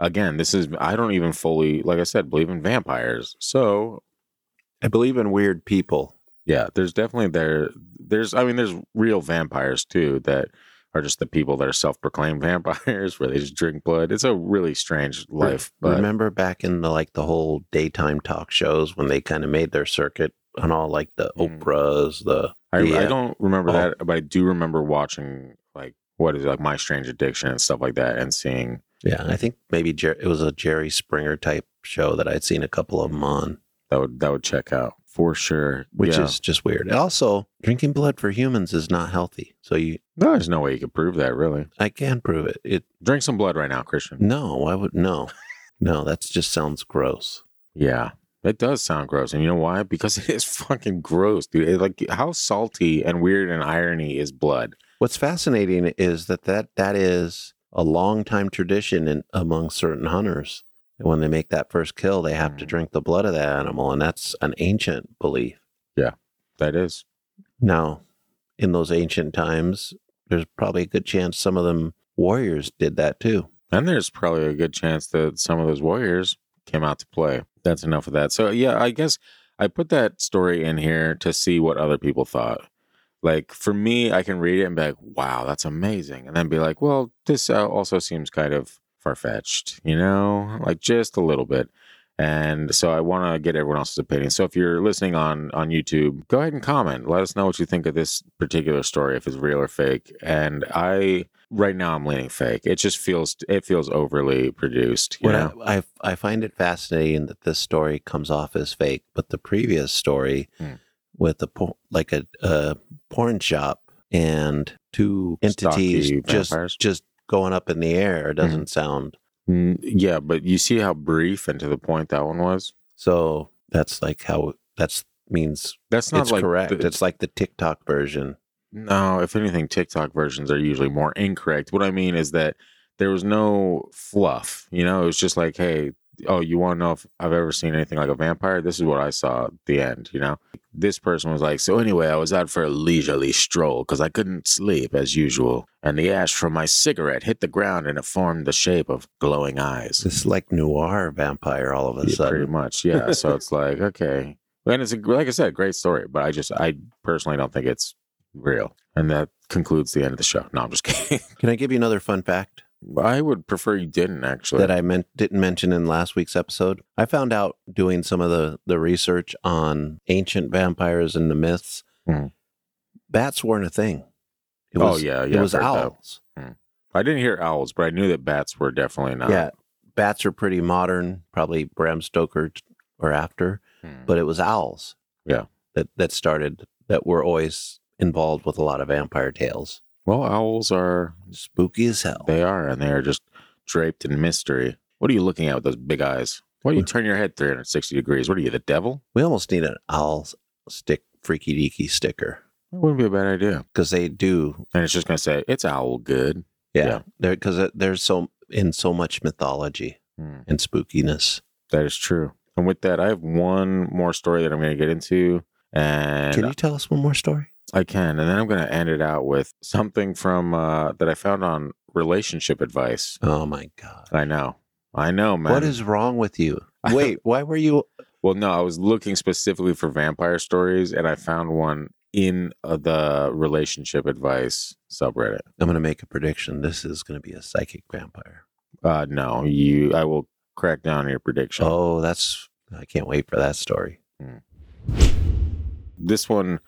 again, this is, I don't even fully, like I said, believe in vampires. So I believe in weird people. yeah, there's definitely there, there's, I mean, there's real vampires too that are just the people that are self-proclaimed vampires where they just drink blood. It's a really strange life. But Remember back in the like the whole daytime talk shows when they kind of made their circuit on all like the Mhm. Oprahs, the I, Yeah. I don't remember Oh. that, but I do remember watching like what is it, like My Strange Addiction and stuff like that, and seeing yeah. I think maybe Jer- it was a Jerry Springer type show that I'd seen a couple of them on, that would that would check out for sure. which Yeah. is just weird. Also, drinking blood for humans is not healthy. So you, no, there's no way you could prove that. Really, I can prove it. It drink some blood right now, Christian. no, I would no, no. That just sounds gross. Yeah, it does sound gross, and you know why? Because it is fucking gross, dude. It, like how salty and weird and irony is blood. What's fascinating is that that, that is a long time tradition in, among certain hunters. And when they make that first kill, they have to Mm. drink the blood of that animal, and that's an ancient belief. Yeah, that is. Now, in those ancient times, there's probably a good chance some of them warriors did that too. And there's probably a good chance that some of those warriors came out to play. That's enough of that. So, yeah, I guess I put that story in here to see what other people thought. Like, for me, I can read it and be like, wow, that's amazing. And then be like, well, this uh, also seems kind of far fetched, you know, like just a little bit. And so I want to get everyone else's opinion. So if you're listening on on YouTube, go ahead and comment. Let us know what you think of this particular story, if it's real or fake. And I right now I'm leaning fake. It just feels it feels overly produced. You know? I, I I find it fascinating that this story comes off as fake, but the previous story Hmm. with the por- like a, a porn shop and two entities Stocky just vampires. just going up in the air doesn't sound Mm, yeah, but you see how brief and to the point that one was. so. That's like how that's means That's not it's like correct. the- it's like the TikTok version. No, if anything, TikTok versions are usually more incorrect. What I mean is that there was no fluff. You know, it was just like, hey, oh, you want to know if I've ever seen anything like a vampire? This is what I saw at the end. You know, this person was like, so anyway, I was out for a leisurely stroll because I couldn't sleep as usual, and the ash from my cigarette hit the ground and it formed the shape of glowing eyes. It's like noir vampire all of a Yeah, sudden. pretty much, yeah. so it's like, okay, and it's a, like I said, great story, but I just, I personally don't think it's real. And that concludes the end of the show. No, I'm just kidding. Can I give you another fun fact? I would prefer you didn't actually. that I meant didn't mention in last week's episode. I found out doing some of the the research on ancient vampires and the myths. Mhm. Bats weren't a thing. It Oh, was, yeah, it was I've heard that. owls. I didn't hear owls, but I knew that bats were definitely not. Yeah, bats are pretty modern, probably Bram Stoker or after, Hmm. but it was owls. Yeah. that that started that were always involved with a lot of vampire tales. Well, owls are Spooky as hell. they are, and they are just draped in mystery. What are you looking at with those big eyes? Why do you turn your head 360 degrees? What are you, the devil? we almost need an owl stick freaky deaky sticker That wouldn't be a bad idea. because they do And it's just going to say, it's owl good. Yeah, Yeah. because there's so in so much mythology Hmm. and spookiness. That is true. And with that, I have one more story that I'm going to get into. And Can you tell us one more story? I can, and then I'm going to end it out with something from uh, that I found on relationship advice. Oh my god! I know, I know, man. What is wrong with you? Wait, why were you? Well, no, I was looking specifically for vampire stories, and I found one in uh, the relationship advice subreddit. I'm going to make a prediction. This is going to be a psychic vampire. Uh, no, you. I will crack down on your prediction. Oh, that's. I can't wait for that story. This one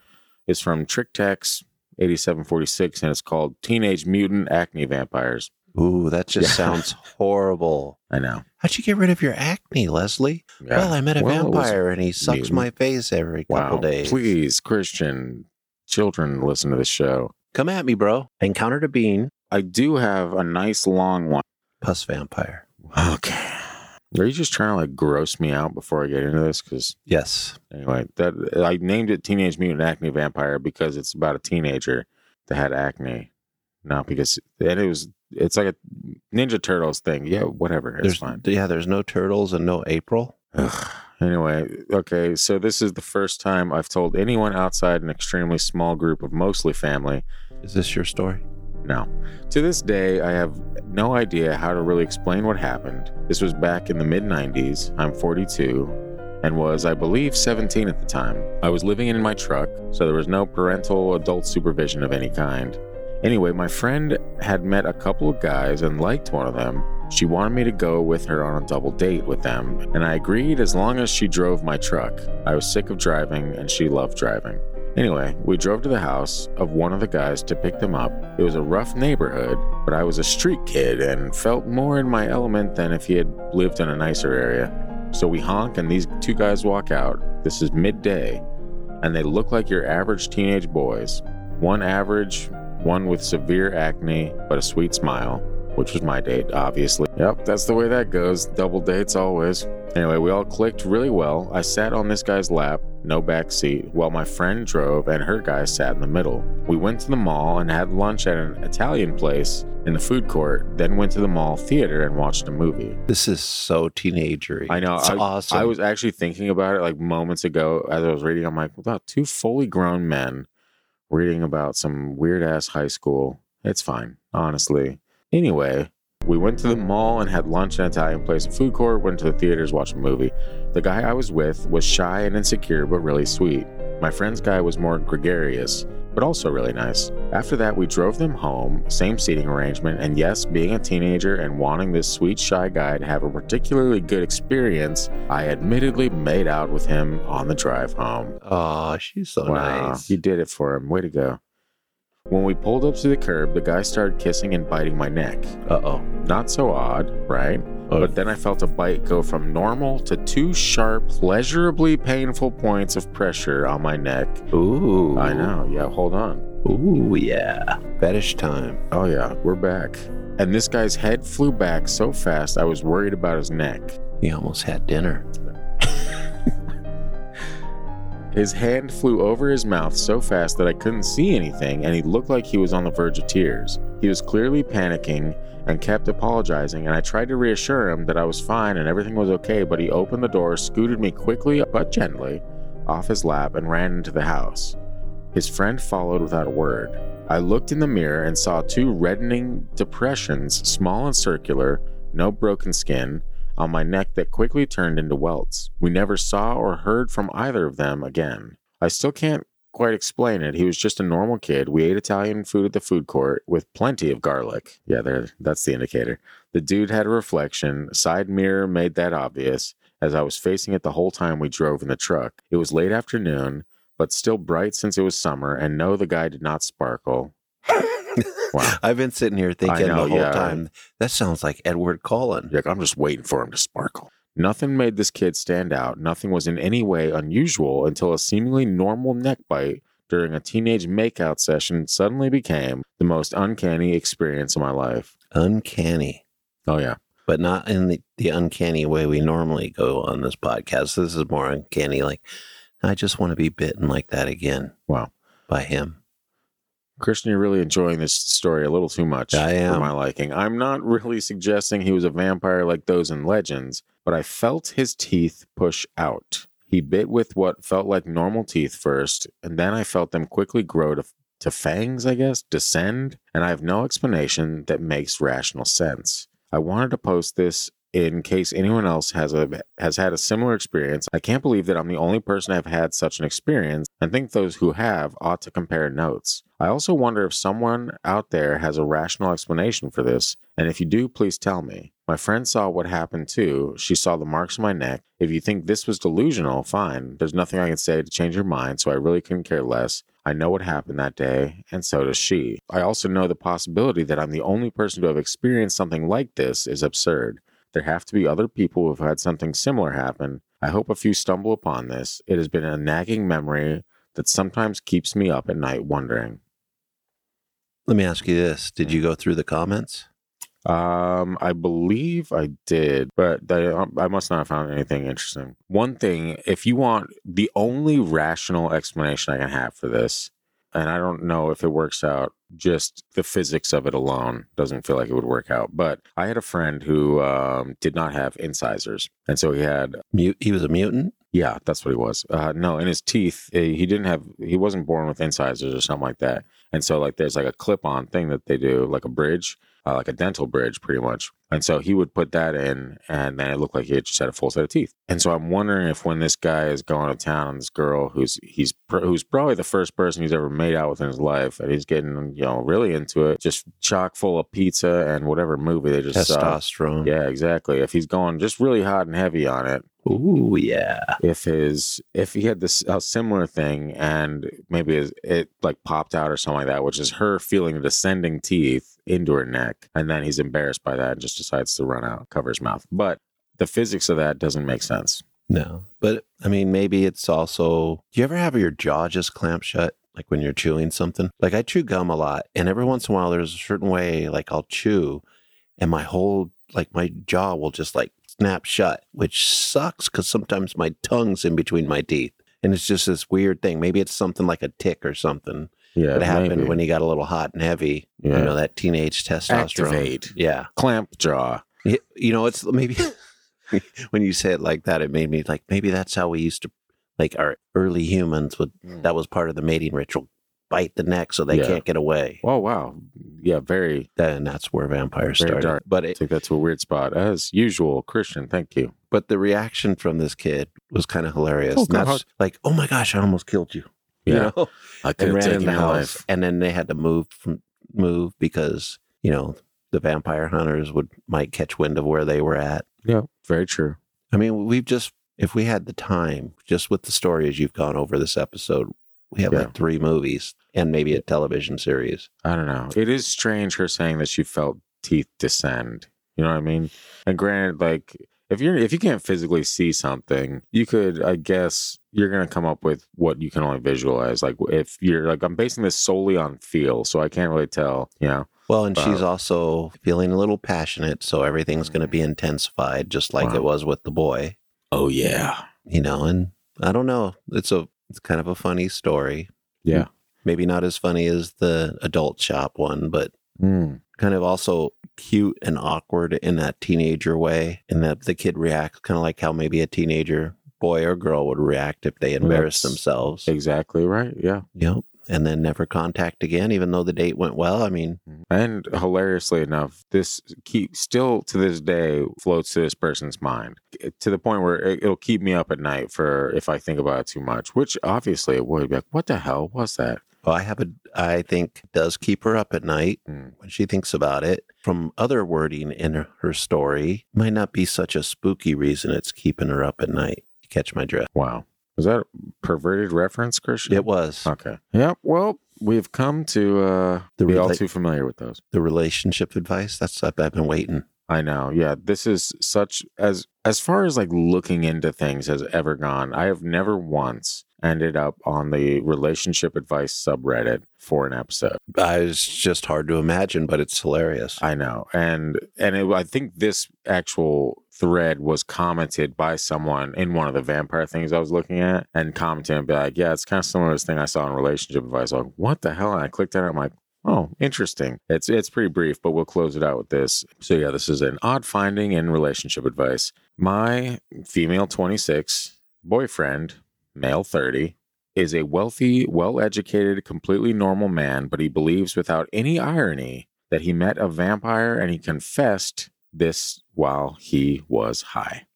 is from TrickTex. 8746 and it's called Teenage Mutant Acne Vampires. Ooh, that just Yeah. sounds horrible. I know. How'd you get rid of your acne, Leslie? Yeah. Well, I met a Well, vampire and he sucks mutant. my face every couple Wow. days. Please, Christian, children, listen to this show. Come at me, bro. Encountered a bean. I do have a nice long one. Puss vampire. Okay. Are you just trying to like gross me out before I get into this? Because Yes. anyway, that I named it Teenage Mutant Acne Vampire because it's about a teenager that had acne. not because and it was it's like a Ninja Turtles thing. Yeah, whatever. It's There's fine. yeah, there's no turtles and no April. Ugh. Anyway, okay, so this is the first time I've told anyone outside an extremely small group of mostly family. Is this your story? No. To this day, I have no idea how to really explain what happened. This was back in the mid 90s. I'm 42 and was, I believe, 17 at the time. I was living in my truck, so there was no parental adult supervision of any kind. Anyway, my friend had met a couple of guys and liked one of them. She wanted me to go with her on a double date with them, and I agreed as long as she drove my truck. I was sick of driving, and she loved driving. Anyway, we drove to the house of one of the guys to pick them up. It was a rough neighborhood, but I was a street kid and felt more in my element than if he had lived in a nicer area. So we honk, and these two guys walk out. This is midday, and they look like your average teenage boys. One average, one with severe acne, but a sweet smile, which was my date, obviously. Yep, that's the way that goes. Double dates always. Anyway, we all clicked really well. I sat on this guy's lap, no back seat, while my friend drove and her guy sat in the middle. We went to the mall and had lunch at an Italian place in the food court, then went to the mall theater and watched a movie. This is so teenagery. I know. It's I, awesome. I was actually thinking about it like moments ago as I was reading. I'm like, wow, two fully grown men reading about some weird ass high school. It's fine, honestly. Anyway, we went to the mall and had lunch at an Italian place, food court, went to the theaters, watched a movie. The guy I was with was shy and insecure, but really sweet. My friend's guy was more gregarious, but also really nice. After that, we drove them home, same seating arrangement, and yes, being a teenager and wanting this sweet, shy guy to have a particularly good experience, I admittedly made out with him on the drive home. Oh, she's so wow, nice. you did it for him. Way to go. When we pulled up to the curb, the guy started kissing and biting my neck. Uh oh. Not so odd, right? But then I felt a bite go from normal to two sharp, pleasurably painful points of pressure on my neck. Ooh. I know. Yeah, hold on. Ooh, yeah. Fetish time. Oh, yeah, we're back. And this guy's head flew back so fast I was worried about his neck. He almost had dinner. His hand flew over his mouth so fast that I couldn't see anything, and he looked like he was on the verge of tears. He was clearly panicking and kept apologizing, and I tried to reassure him that I was fine and everything was okay, but he opened the door, scooted me quickly but gently off his lap, and ran into the house. His friend followed without a word. I looked in the mirror and saw two reddening depressions, small and circular, no broken skin, on my neck that quickly turned into welts. We never saw or heard from either of them again. I still can't quite explain it. He was just a normal kid. We ate Italian food at the food court with plenty of garlic. Yeah, there that's the indicator. The dude had a reflection. Side mirror made that obvious as I was facing it the whole time we drove in the truck. It was late afternoon, but still bright since it was summer, and no, the guy did not sparkle. Wow. I've been sitting here thinking know, the whole yeah. time, that sounds like Edward Cullen. Like, I'm just waiting for him to sparkle. Nothing made this kid stand out. Nothing was in any way unusual until a seemingly normal neck bite during a teenage makeout session suddenly became the most uncanny experience of my life. Uncanny. Oh, yeah. But not in the, the uncanny way we normally go on this podcast. This is more uncanny. Like, I just want to be bitten like that again Wow. by him. Christian, you're really enjoying this story a little too much I am. for my liking. I'm not really suggesting he was a vampire like those in legends, but I felt his teeth push out. He bit with what felt like normal teeth first, and then I felt them quickly grow to, to fangs, I guess, descend, and I have no explanation that makes rational sense. I wanted to post this in case anyone else has a has had a similar experience. I can't believe that I'm the only person I've had such an experience and think those who have ought to compare notes. I also wonder if someone out there has a rational explanation for this, and if you do, please tell me. My friend saw what happened too. She saw the marks on my neck. If you think this was delusional, fine. There's nothing I can say to change your mind, so I really couldn't care less. I know what happened that day, and so does she. I also know the possibility that I'm the only person to have experienced something like this is absurd. There have to be other people who have had something similar happen. I hope a few stumble upon this. It has been a nagging memory that sometimes keeps me up at night wondering. Let me ask you this Did you go through the comments? Um, I believe I did, but they, um, I must not have found anything interesting. One thing, if you want the only rational explanation I can have for this, and I don't know if it works out. Just the physics of it alone doesn't feel like it would work out. But I had a friend who um, did not have incisors, and so he had Mute, he was a mutant. yeah, that's what he was. Uh, no, in his teeth, eh, he didn't have. He wasn't born with incisors or something like that. And so, like, there's like a clip-on thing that they do, like a bridge, uh, like a dental bridge, pretty much. And so he would put that in, and then it looked like he had just had a full set of teeth. And so I'm wondering if when this guy is going to town on this girl who's he's pr- who's probably the first person he's ever made out with in his life, and he's getting you know really into it, just chock full of pizza and whatever movie they just saw. Testosterone. Yeah, exactly. If he's going just really hot and heavy on it, Ooh, yeah. if his if he had this a similar thing and maybe his, it like popped out or something like that, which is her feeling the descending teeth into her neck, and then he's embarrassed by that and just decides to run out, cover his mouth. But the physics of that doesn't make sense. No, but I mean, maybe it's also. Do you ever have your jaw just clamp shut, like when you're chewing something? Like I chew gum a lot, and every once in a while, there's a certain way, like I'll chew, and my whole, like my jaw will just like snap shut, which sucks because sometimes my tongue's in between my teeth, and it's just this weird thing. Maybe it's something like a tick or something Yeah, that happened maybe. when he got a little hot and heavy. Yeah. You know that teenage testosterone. Activate. Yeah. clamp jaw. You know, it's maybe when you say it like that, it made me like maybe that's how we used to, like our early humans would. Hmm. That was part of the mating ritual: bite the neck so they Yeah. can't get away. Oh wow, yeah, very. And that's where vampires Very started. dark. But it, Take that to a weird spot as usual. Christian, thank you. but the reaction from this kid was kind of hilarious. Oh, that's like, oh my gosh, I almost killed you. You Yeah, know, I could have taken the house, life. and then they had to move from move because you know the vampire hunters would might catch wind of where they were at. Yeah, very true. I mean, we've just, if we had the time, just with the story as you've gone over this episode, we have Yeah. like three movies and maybe a television series. I don't know. It is strange her saying that she felt teeth descend. You know what I mean? And granted, like if you're if you can't physically see something, you could, I guess, you're gonna come up with what you can only visualize. Like if you're like, I'm basing this solely on feel, so I can't really tell. You know? Well, and Wow. she's also feeling a little passionate, so everything's going to be intensified, just like Wow. it was with the boy, Oh yeah, you know. And I don't know, it's a, it's kind of a funny story. yeah. Maybe not as funny as the adult shop one, but Mm. Kind of also cute and awkward in that teenager way, and that the kid reacts kind of like how maybe a teenager boy or girl would react if they embarrassed that's- themselves. Exactly right. Yeah. Yep. And then never contact again, even though the date went well. I mean, mm-hmm. And hilariously enough, this keep still to this day floats to this person's mind eh, to the point where it, it'll keep me up at night for if I think about it too much. Which obviously it would be like, what the hell was that? I have a, I think does keep her up at night Mm. when she thinks about it. From other wording in her, story, might not be such a spooky reason it's keeping her up at night. You catch my drift? Wow, was that a perverted reference, Christian? It was Okay. Yep. Well, we've come to uh, The be all too familiar with those. the relationship advice. That's I've I've been waiting. I know. Yeah, this is such as as far as like looking into things has ever gone. I have never once ended up on the relationship advice subreddit for an episode. Uh, it's just hard to imagine, but it's hilarious. I know, and and it, I think this actual thread was commented by someone in one of the vampire things I was looking at, and commented and be like, "Yeah, it's kind of similar to this thing I saw in relationship advice." I'm like, what the hell? And I clicked on it. I'm like. Oh, interesting. It's it's pretty brief, but we'll close it out with this. So yeah, this is an odd finding in relationship advice. My female 26 boyfriend, male 30, is a wealthy, well-educated, completely normal man, but he believes without any irony that he met a vampire and he confessed this while he was high.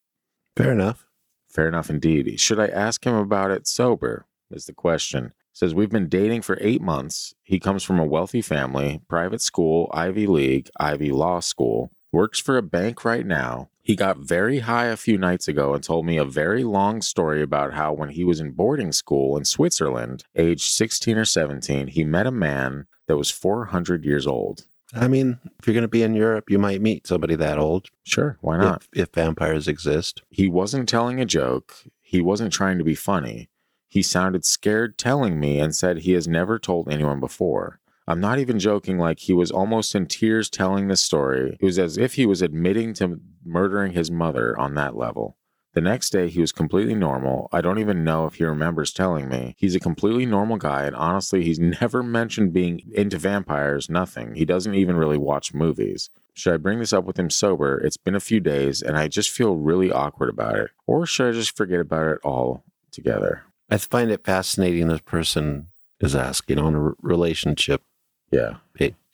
Fair enough. Fair enough indeed. Should I ask him about it sober? Is the question. Says we've been dating for eight months. He comes from a wealthy family, private school, Ivy League, Ivy Law School, works for a bank right now. He got very high a few nights ago and told me a very long story about how when he was in boarding school in Switzerland, aged 16 or 17, he met a man that was 400 years old. I mean, if you're going to be in Europe, you might meet somebody that old. Sure, why not? If, if vampires exist. He wasn't telling a joke. He wasn't trying to be funny. He sounded scared telling me and said he has never told anyone before. I'm not even joking, like he was almost in tears telling this story. It was as if he was admitting to murdering his mother on that level. The next day, he was completely normal. I don't even know if he remembers telling me. He's a completely normal guy, and honestly, he's never mentioned being into vampires, nothing. He doesn't even really watch movies. Should I bring this up with him sober? It's been a few days, and I just feel really awkward about it. Or should I just forget about it all together? I find it fascinating this person is asking on a relationship Yeah.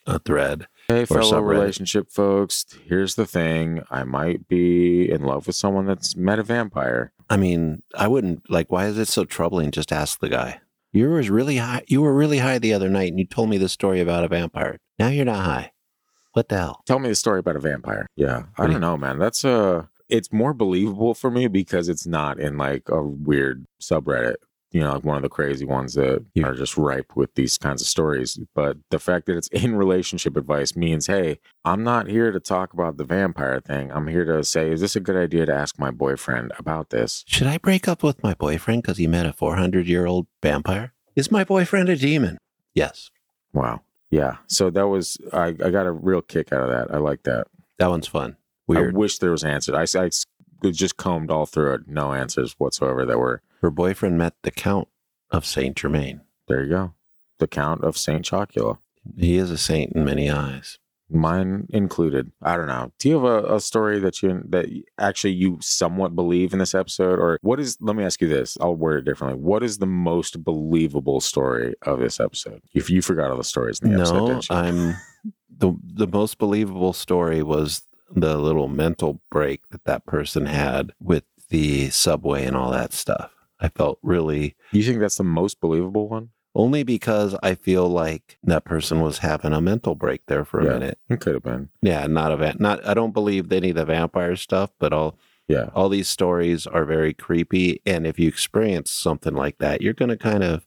a thread. Hey, fellow relationship folks, here's the thing. I might be in love with someone that's met a vampire. I mean, I wouldn't like. Why is it so troubling? Just ask the guy. You were really high. You were really high the other night, and you told me the story about a vampire. Now you're not high. What the hell? Tell me the story about a vampire. Yeah. I What don't know, man. That's a it's more believable for me because it's not in like a weird subreddit, you know, like one of the crazy ones that Yeah. are just ripe with these kinds of stories. But the fact that it's in relationship advice means, hey, I'm not here to talk about the vampire thing. I'm here to say, is this a good idea to ask my boyfriend about this? Should I break up with my boyfriend because he met a 400 year old vampire? Is my boyfriend a demon? Yes. Wow. Yeah. So that was I, I got a real kick out of that. I like that. That one's fun. Weird. I wish there was answers. I, I just combed all through it. No answers whatsoever that were Her boyfriend met the Count of Saint Germain. There you go. The Count of Saint Chocula. He is a saint in many eyes. Mine included. I don't know. Do you have a, a story that you that actually you somewhat believe in this episode, or what is? Let me ask you this. I'll word it differently. What is the most believable story of this episode? If you forgot all the stories in the episode, No, didn't you? I'm the the most believable story was the little mental break that that person had with the subway and all that stuff. I felt really you think that's the most believable one? only because I feel like that person was having a mental break there for a Yeah. minute. It could have been. Yeah, not a va- not. I don't believe any of the vampire stuff, but all Yeah. all these stories are very creepy. And if you experience something like that, you're going to kind of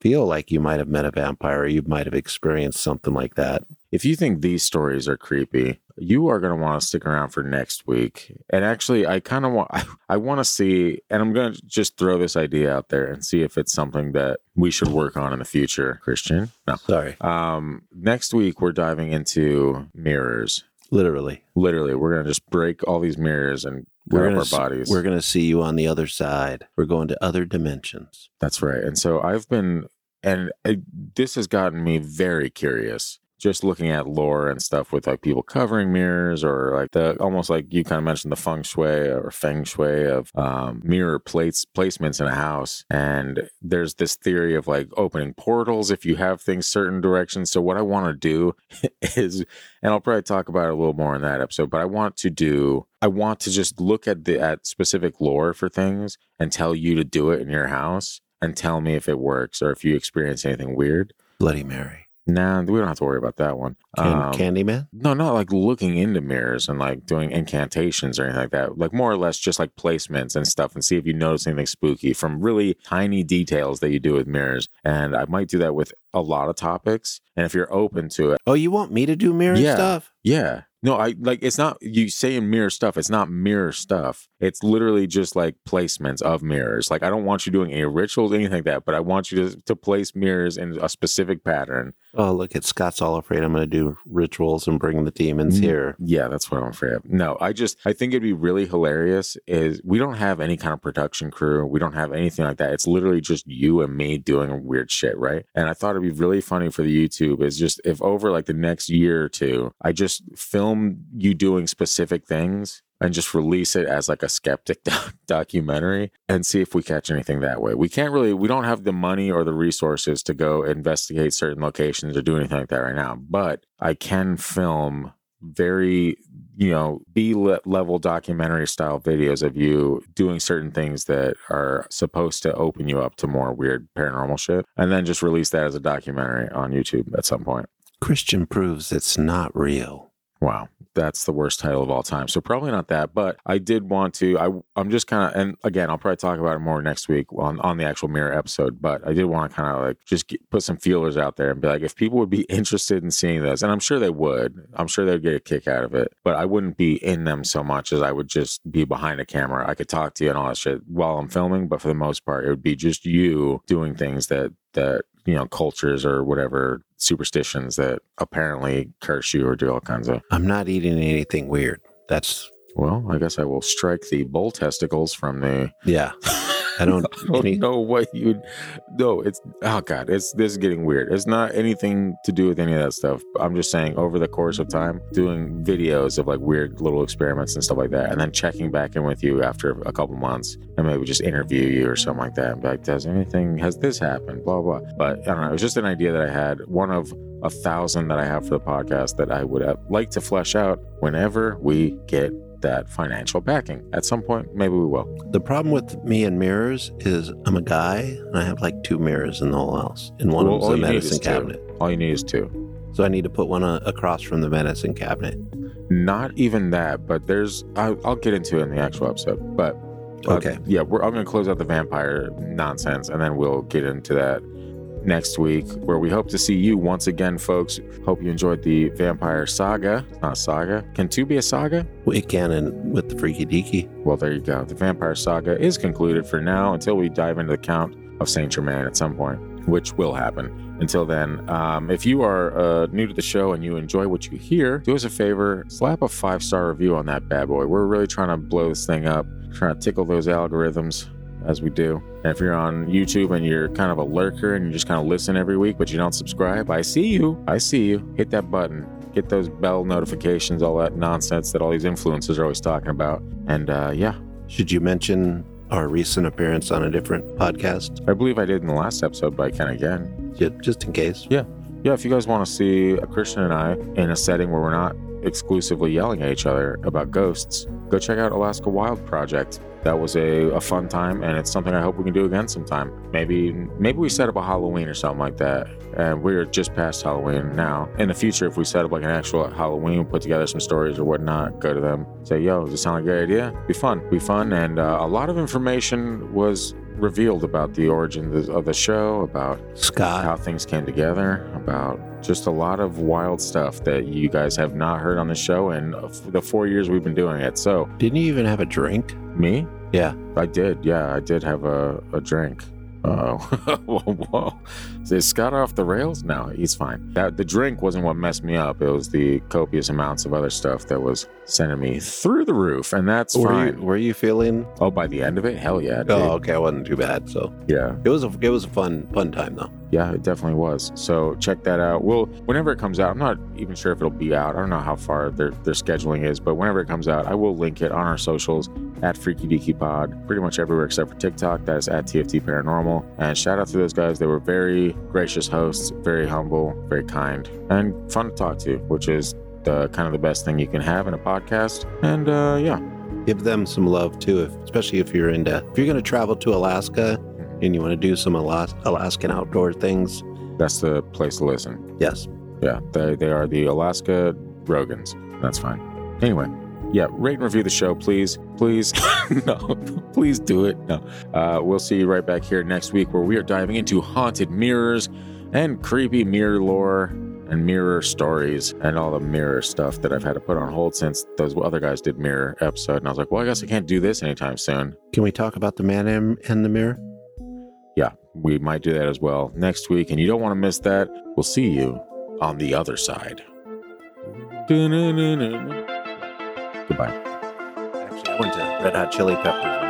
feel like you might have met a vampire or you might have experienced something like that. If you think these stories are creepy, you are going to want to stick around for next week. And actually, I kind of want I, I want to see and I'm going to just throw this idea out there and see if it's something that we should work on in the future, Christian. No. Sorry, Um next week we're diving into mirrors. literally. Literally, we're going to just break all these mirrors and We're grab gonna our bodies. We're going to see you on the other side. We're going to other dimensions. That's right. And so I've been, and it, this has gotten me very curious. Just looking at lore and stuff with like people covering mirrors or like the almost like you kind of mentioned the feng shui or feng shui of um, mirror plates placements in a house. And there's this theory of like opening portals if you have things certain directions. So what I want to do is, and I'll probably talk about it a little more in that episode, but I want to do, I want to just look at the at specific lore for things and tell you to do it in your house and tell me if it works or if you experience anything weird. Bloody Mary. Nah, we don't have to worry about that one. Can- Um, Candyman? no, not like looking into mirrors and like doing incantations or anything like that. Like more or less just like placements and stuff and see if you notice anything spooky from really tiny details that you do with mirrors. And I might do that with a lot of topics. And if you're open to it, Oh, you want me to do mirror Yeah. stuff? yeah. No, I like it's not you saying mirror stuff. It's not mirror stuff. It's literally just like placements of mirrors. Like I don't want you doing any rituals, anything like that, but I want you to, to place mirrors in a specific pattern. Oh, look at Scott's all afraid I'm going to do rituals and bring the demons Mm. here. Yeah, that's what I'm afraid of. No, I just I think it'd be really hilarious. Is we don't have any kind of production crew. We don't have anything like that. It's literally just you and me doing weird shit, right? And I thought it'd be really funny for the YouTube is just if over like the next year or two, I just film you doing specific things and just release it as like a skeptic doc- documentary and see if we catch anything that way. We can't really, we don't have the money or the resources to go investigate certain locations or do anything like that right now, but I can film very, you know, B level documentary style videos of you doing certain things that are supposed to open you up to more weird paranormal shit and then just release that as a documentary on YouTube at some point. Christian proves it's not real. Wow, that's the worst title of all time. So probably not that, but I did want to. I I'm just kind of, and again, I'll probably talk about it more next week on on the actual mirror episode. But I did want to kind of like just get, put some feelers out there and be like, if people would be interested in seeing this, and I'm sure they would. I'm sure they'd get a kick out of it. But I wouldn't be in them so much as I would just be behind a camera. I could talk to you and all that shit while I'm filming, but for the most part, it would be just you doing things that that you know cultures or whatever superstitions that apparently curse you or do all kinds of I'm not eating anything weird. That's Well, I guess I will strike the bull testicles from the. Yeah. I don't. I don't any, know what you. No, it's oh god, it's this is getting weird. It's not anything to do with any of that stuff. I'm just saying, over the course of time, doing videos of like weird little experiments and stuff like that, and then checking back in with you after a couple months, and maybe just interview you or something like that. And be like, does anything has this happened? Blah blah. But I don't know. It was just an idea that I had. One of a thousand that I have for the podcast that I would have, like to flesh out whenever we get that financial backing. At some point, maybe we will. the problem with me and mirrors is I'm a guy and I have like two mirrors in the whole house, and one Well, of them's a you need is medicine two. cabinet. All you need is two. So I need to put one uh, across from the medicine cabinet. Not even that, but there's. I, I'll get into it in the actual episode. But uh, Okay. yeah, we're, I'm going to close out the vampire nonsense, and then we'll get into that next week, where we hope to see you once again, folks. Hope you enjoyed the vampire Saga. Not saga. Can two be a saga? We can and with the freaky deaky. Well, there you go. The vampire saga is concluded for now until we dive into the count of Saint Germain at some point, which will happen. Until then, um, if you are uh, new to the show and you enjoy what you hear, do us a favor, slap a five star review on that bad boy. We're really trying to blow this thing up, trying to tickle those algorithms as we do. And if you're on YouTube and you're kind of a lurker and you just kind of listen every week, but you don't subscribe, I see you. I see you. Hit that button. Get those bell notifications, all that nonsense that all these influencers are always talking about. And uh, yeah, Should you mention our recent appearance on a different podcast, I believe I did in the last episode, but I can again. Ju- just in case? Yeah, Yeah, if you guys want to see a Christian and I in a setting where we're not exclusively yelling at each other about ghosts, go check out Alaska Wild Project. That was a, a fun time, and it's something I hope we can do again sometime. Maybe maybe we set up a Halloween or something like that. And we're just past Halloween now. In the future, if we set up like an actual Halloween, put together some stories or whatnot, go to them, say, "Yo, does this sound like a good idea?" Be fun, be fun, and uh, a lot of information was revealed about the origin of the- of the show, about Scott, how things came together, about just a lot of wild stuff that you guys have not heard on the show in the four years we've been doing it. So, didn't you even have a drink? me? Yeah. I did. Yeah, I did have a, a drink. Oh, whoa, whoa. Is Scott off the rails? No, he's fine. That The drink wasn't what messed me up. It was the copious amounts of other stuff that was sending me through the roof, and that's Were fine. you, were you feeling? Oh, by the end of it, hell yeah. dude. Oh, okay. It wasn't too bad. So Yeah. it was a it was a fun fun time though. Yeah, it definitely was. So check that out. Well, whenever it comes out, I'm not even sure if it'll be out. I don't know how far their, their scheduling is, but whenever it comes out, I will link it on our socials at Freaky Deaky Pod, pretty much everywhere except for TikTok. That is at TFD Paranormal. And shout out to those guys. They were very gracious hosts, very humble, very kind, and fun to talk to, which is the kind of the best thing you can have in a podcast. And uh, yeah, Give them some love too, if, especially if you're into if you're going to travel to Alaska and you want to do some Alas- Alaskan outdoor things. that's the place to listen. Yes. Yeah, they, they are the Alaska Rogans. That's fine. Anyway, yeah, rate and review the show, please. Please. no, please do it. No. Uh, we'll see you right back here next week where we are diving into haunted mirrors and creepy mirror lore and mirror stories and all the mirror stuff that I've had to put on hold since those other guys did mirror episode. And I was like, well, I guess I can't do this anytime soon. Can we talk about the man in, in the mirror? Yeah, we might do that as well next week. And you don't want to miss that. We'll see you on the other side. Goodbye. Actually, I went to Red Hot Chili Peppers.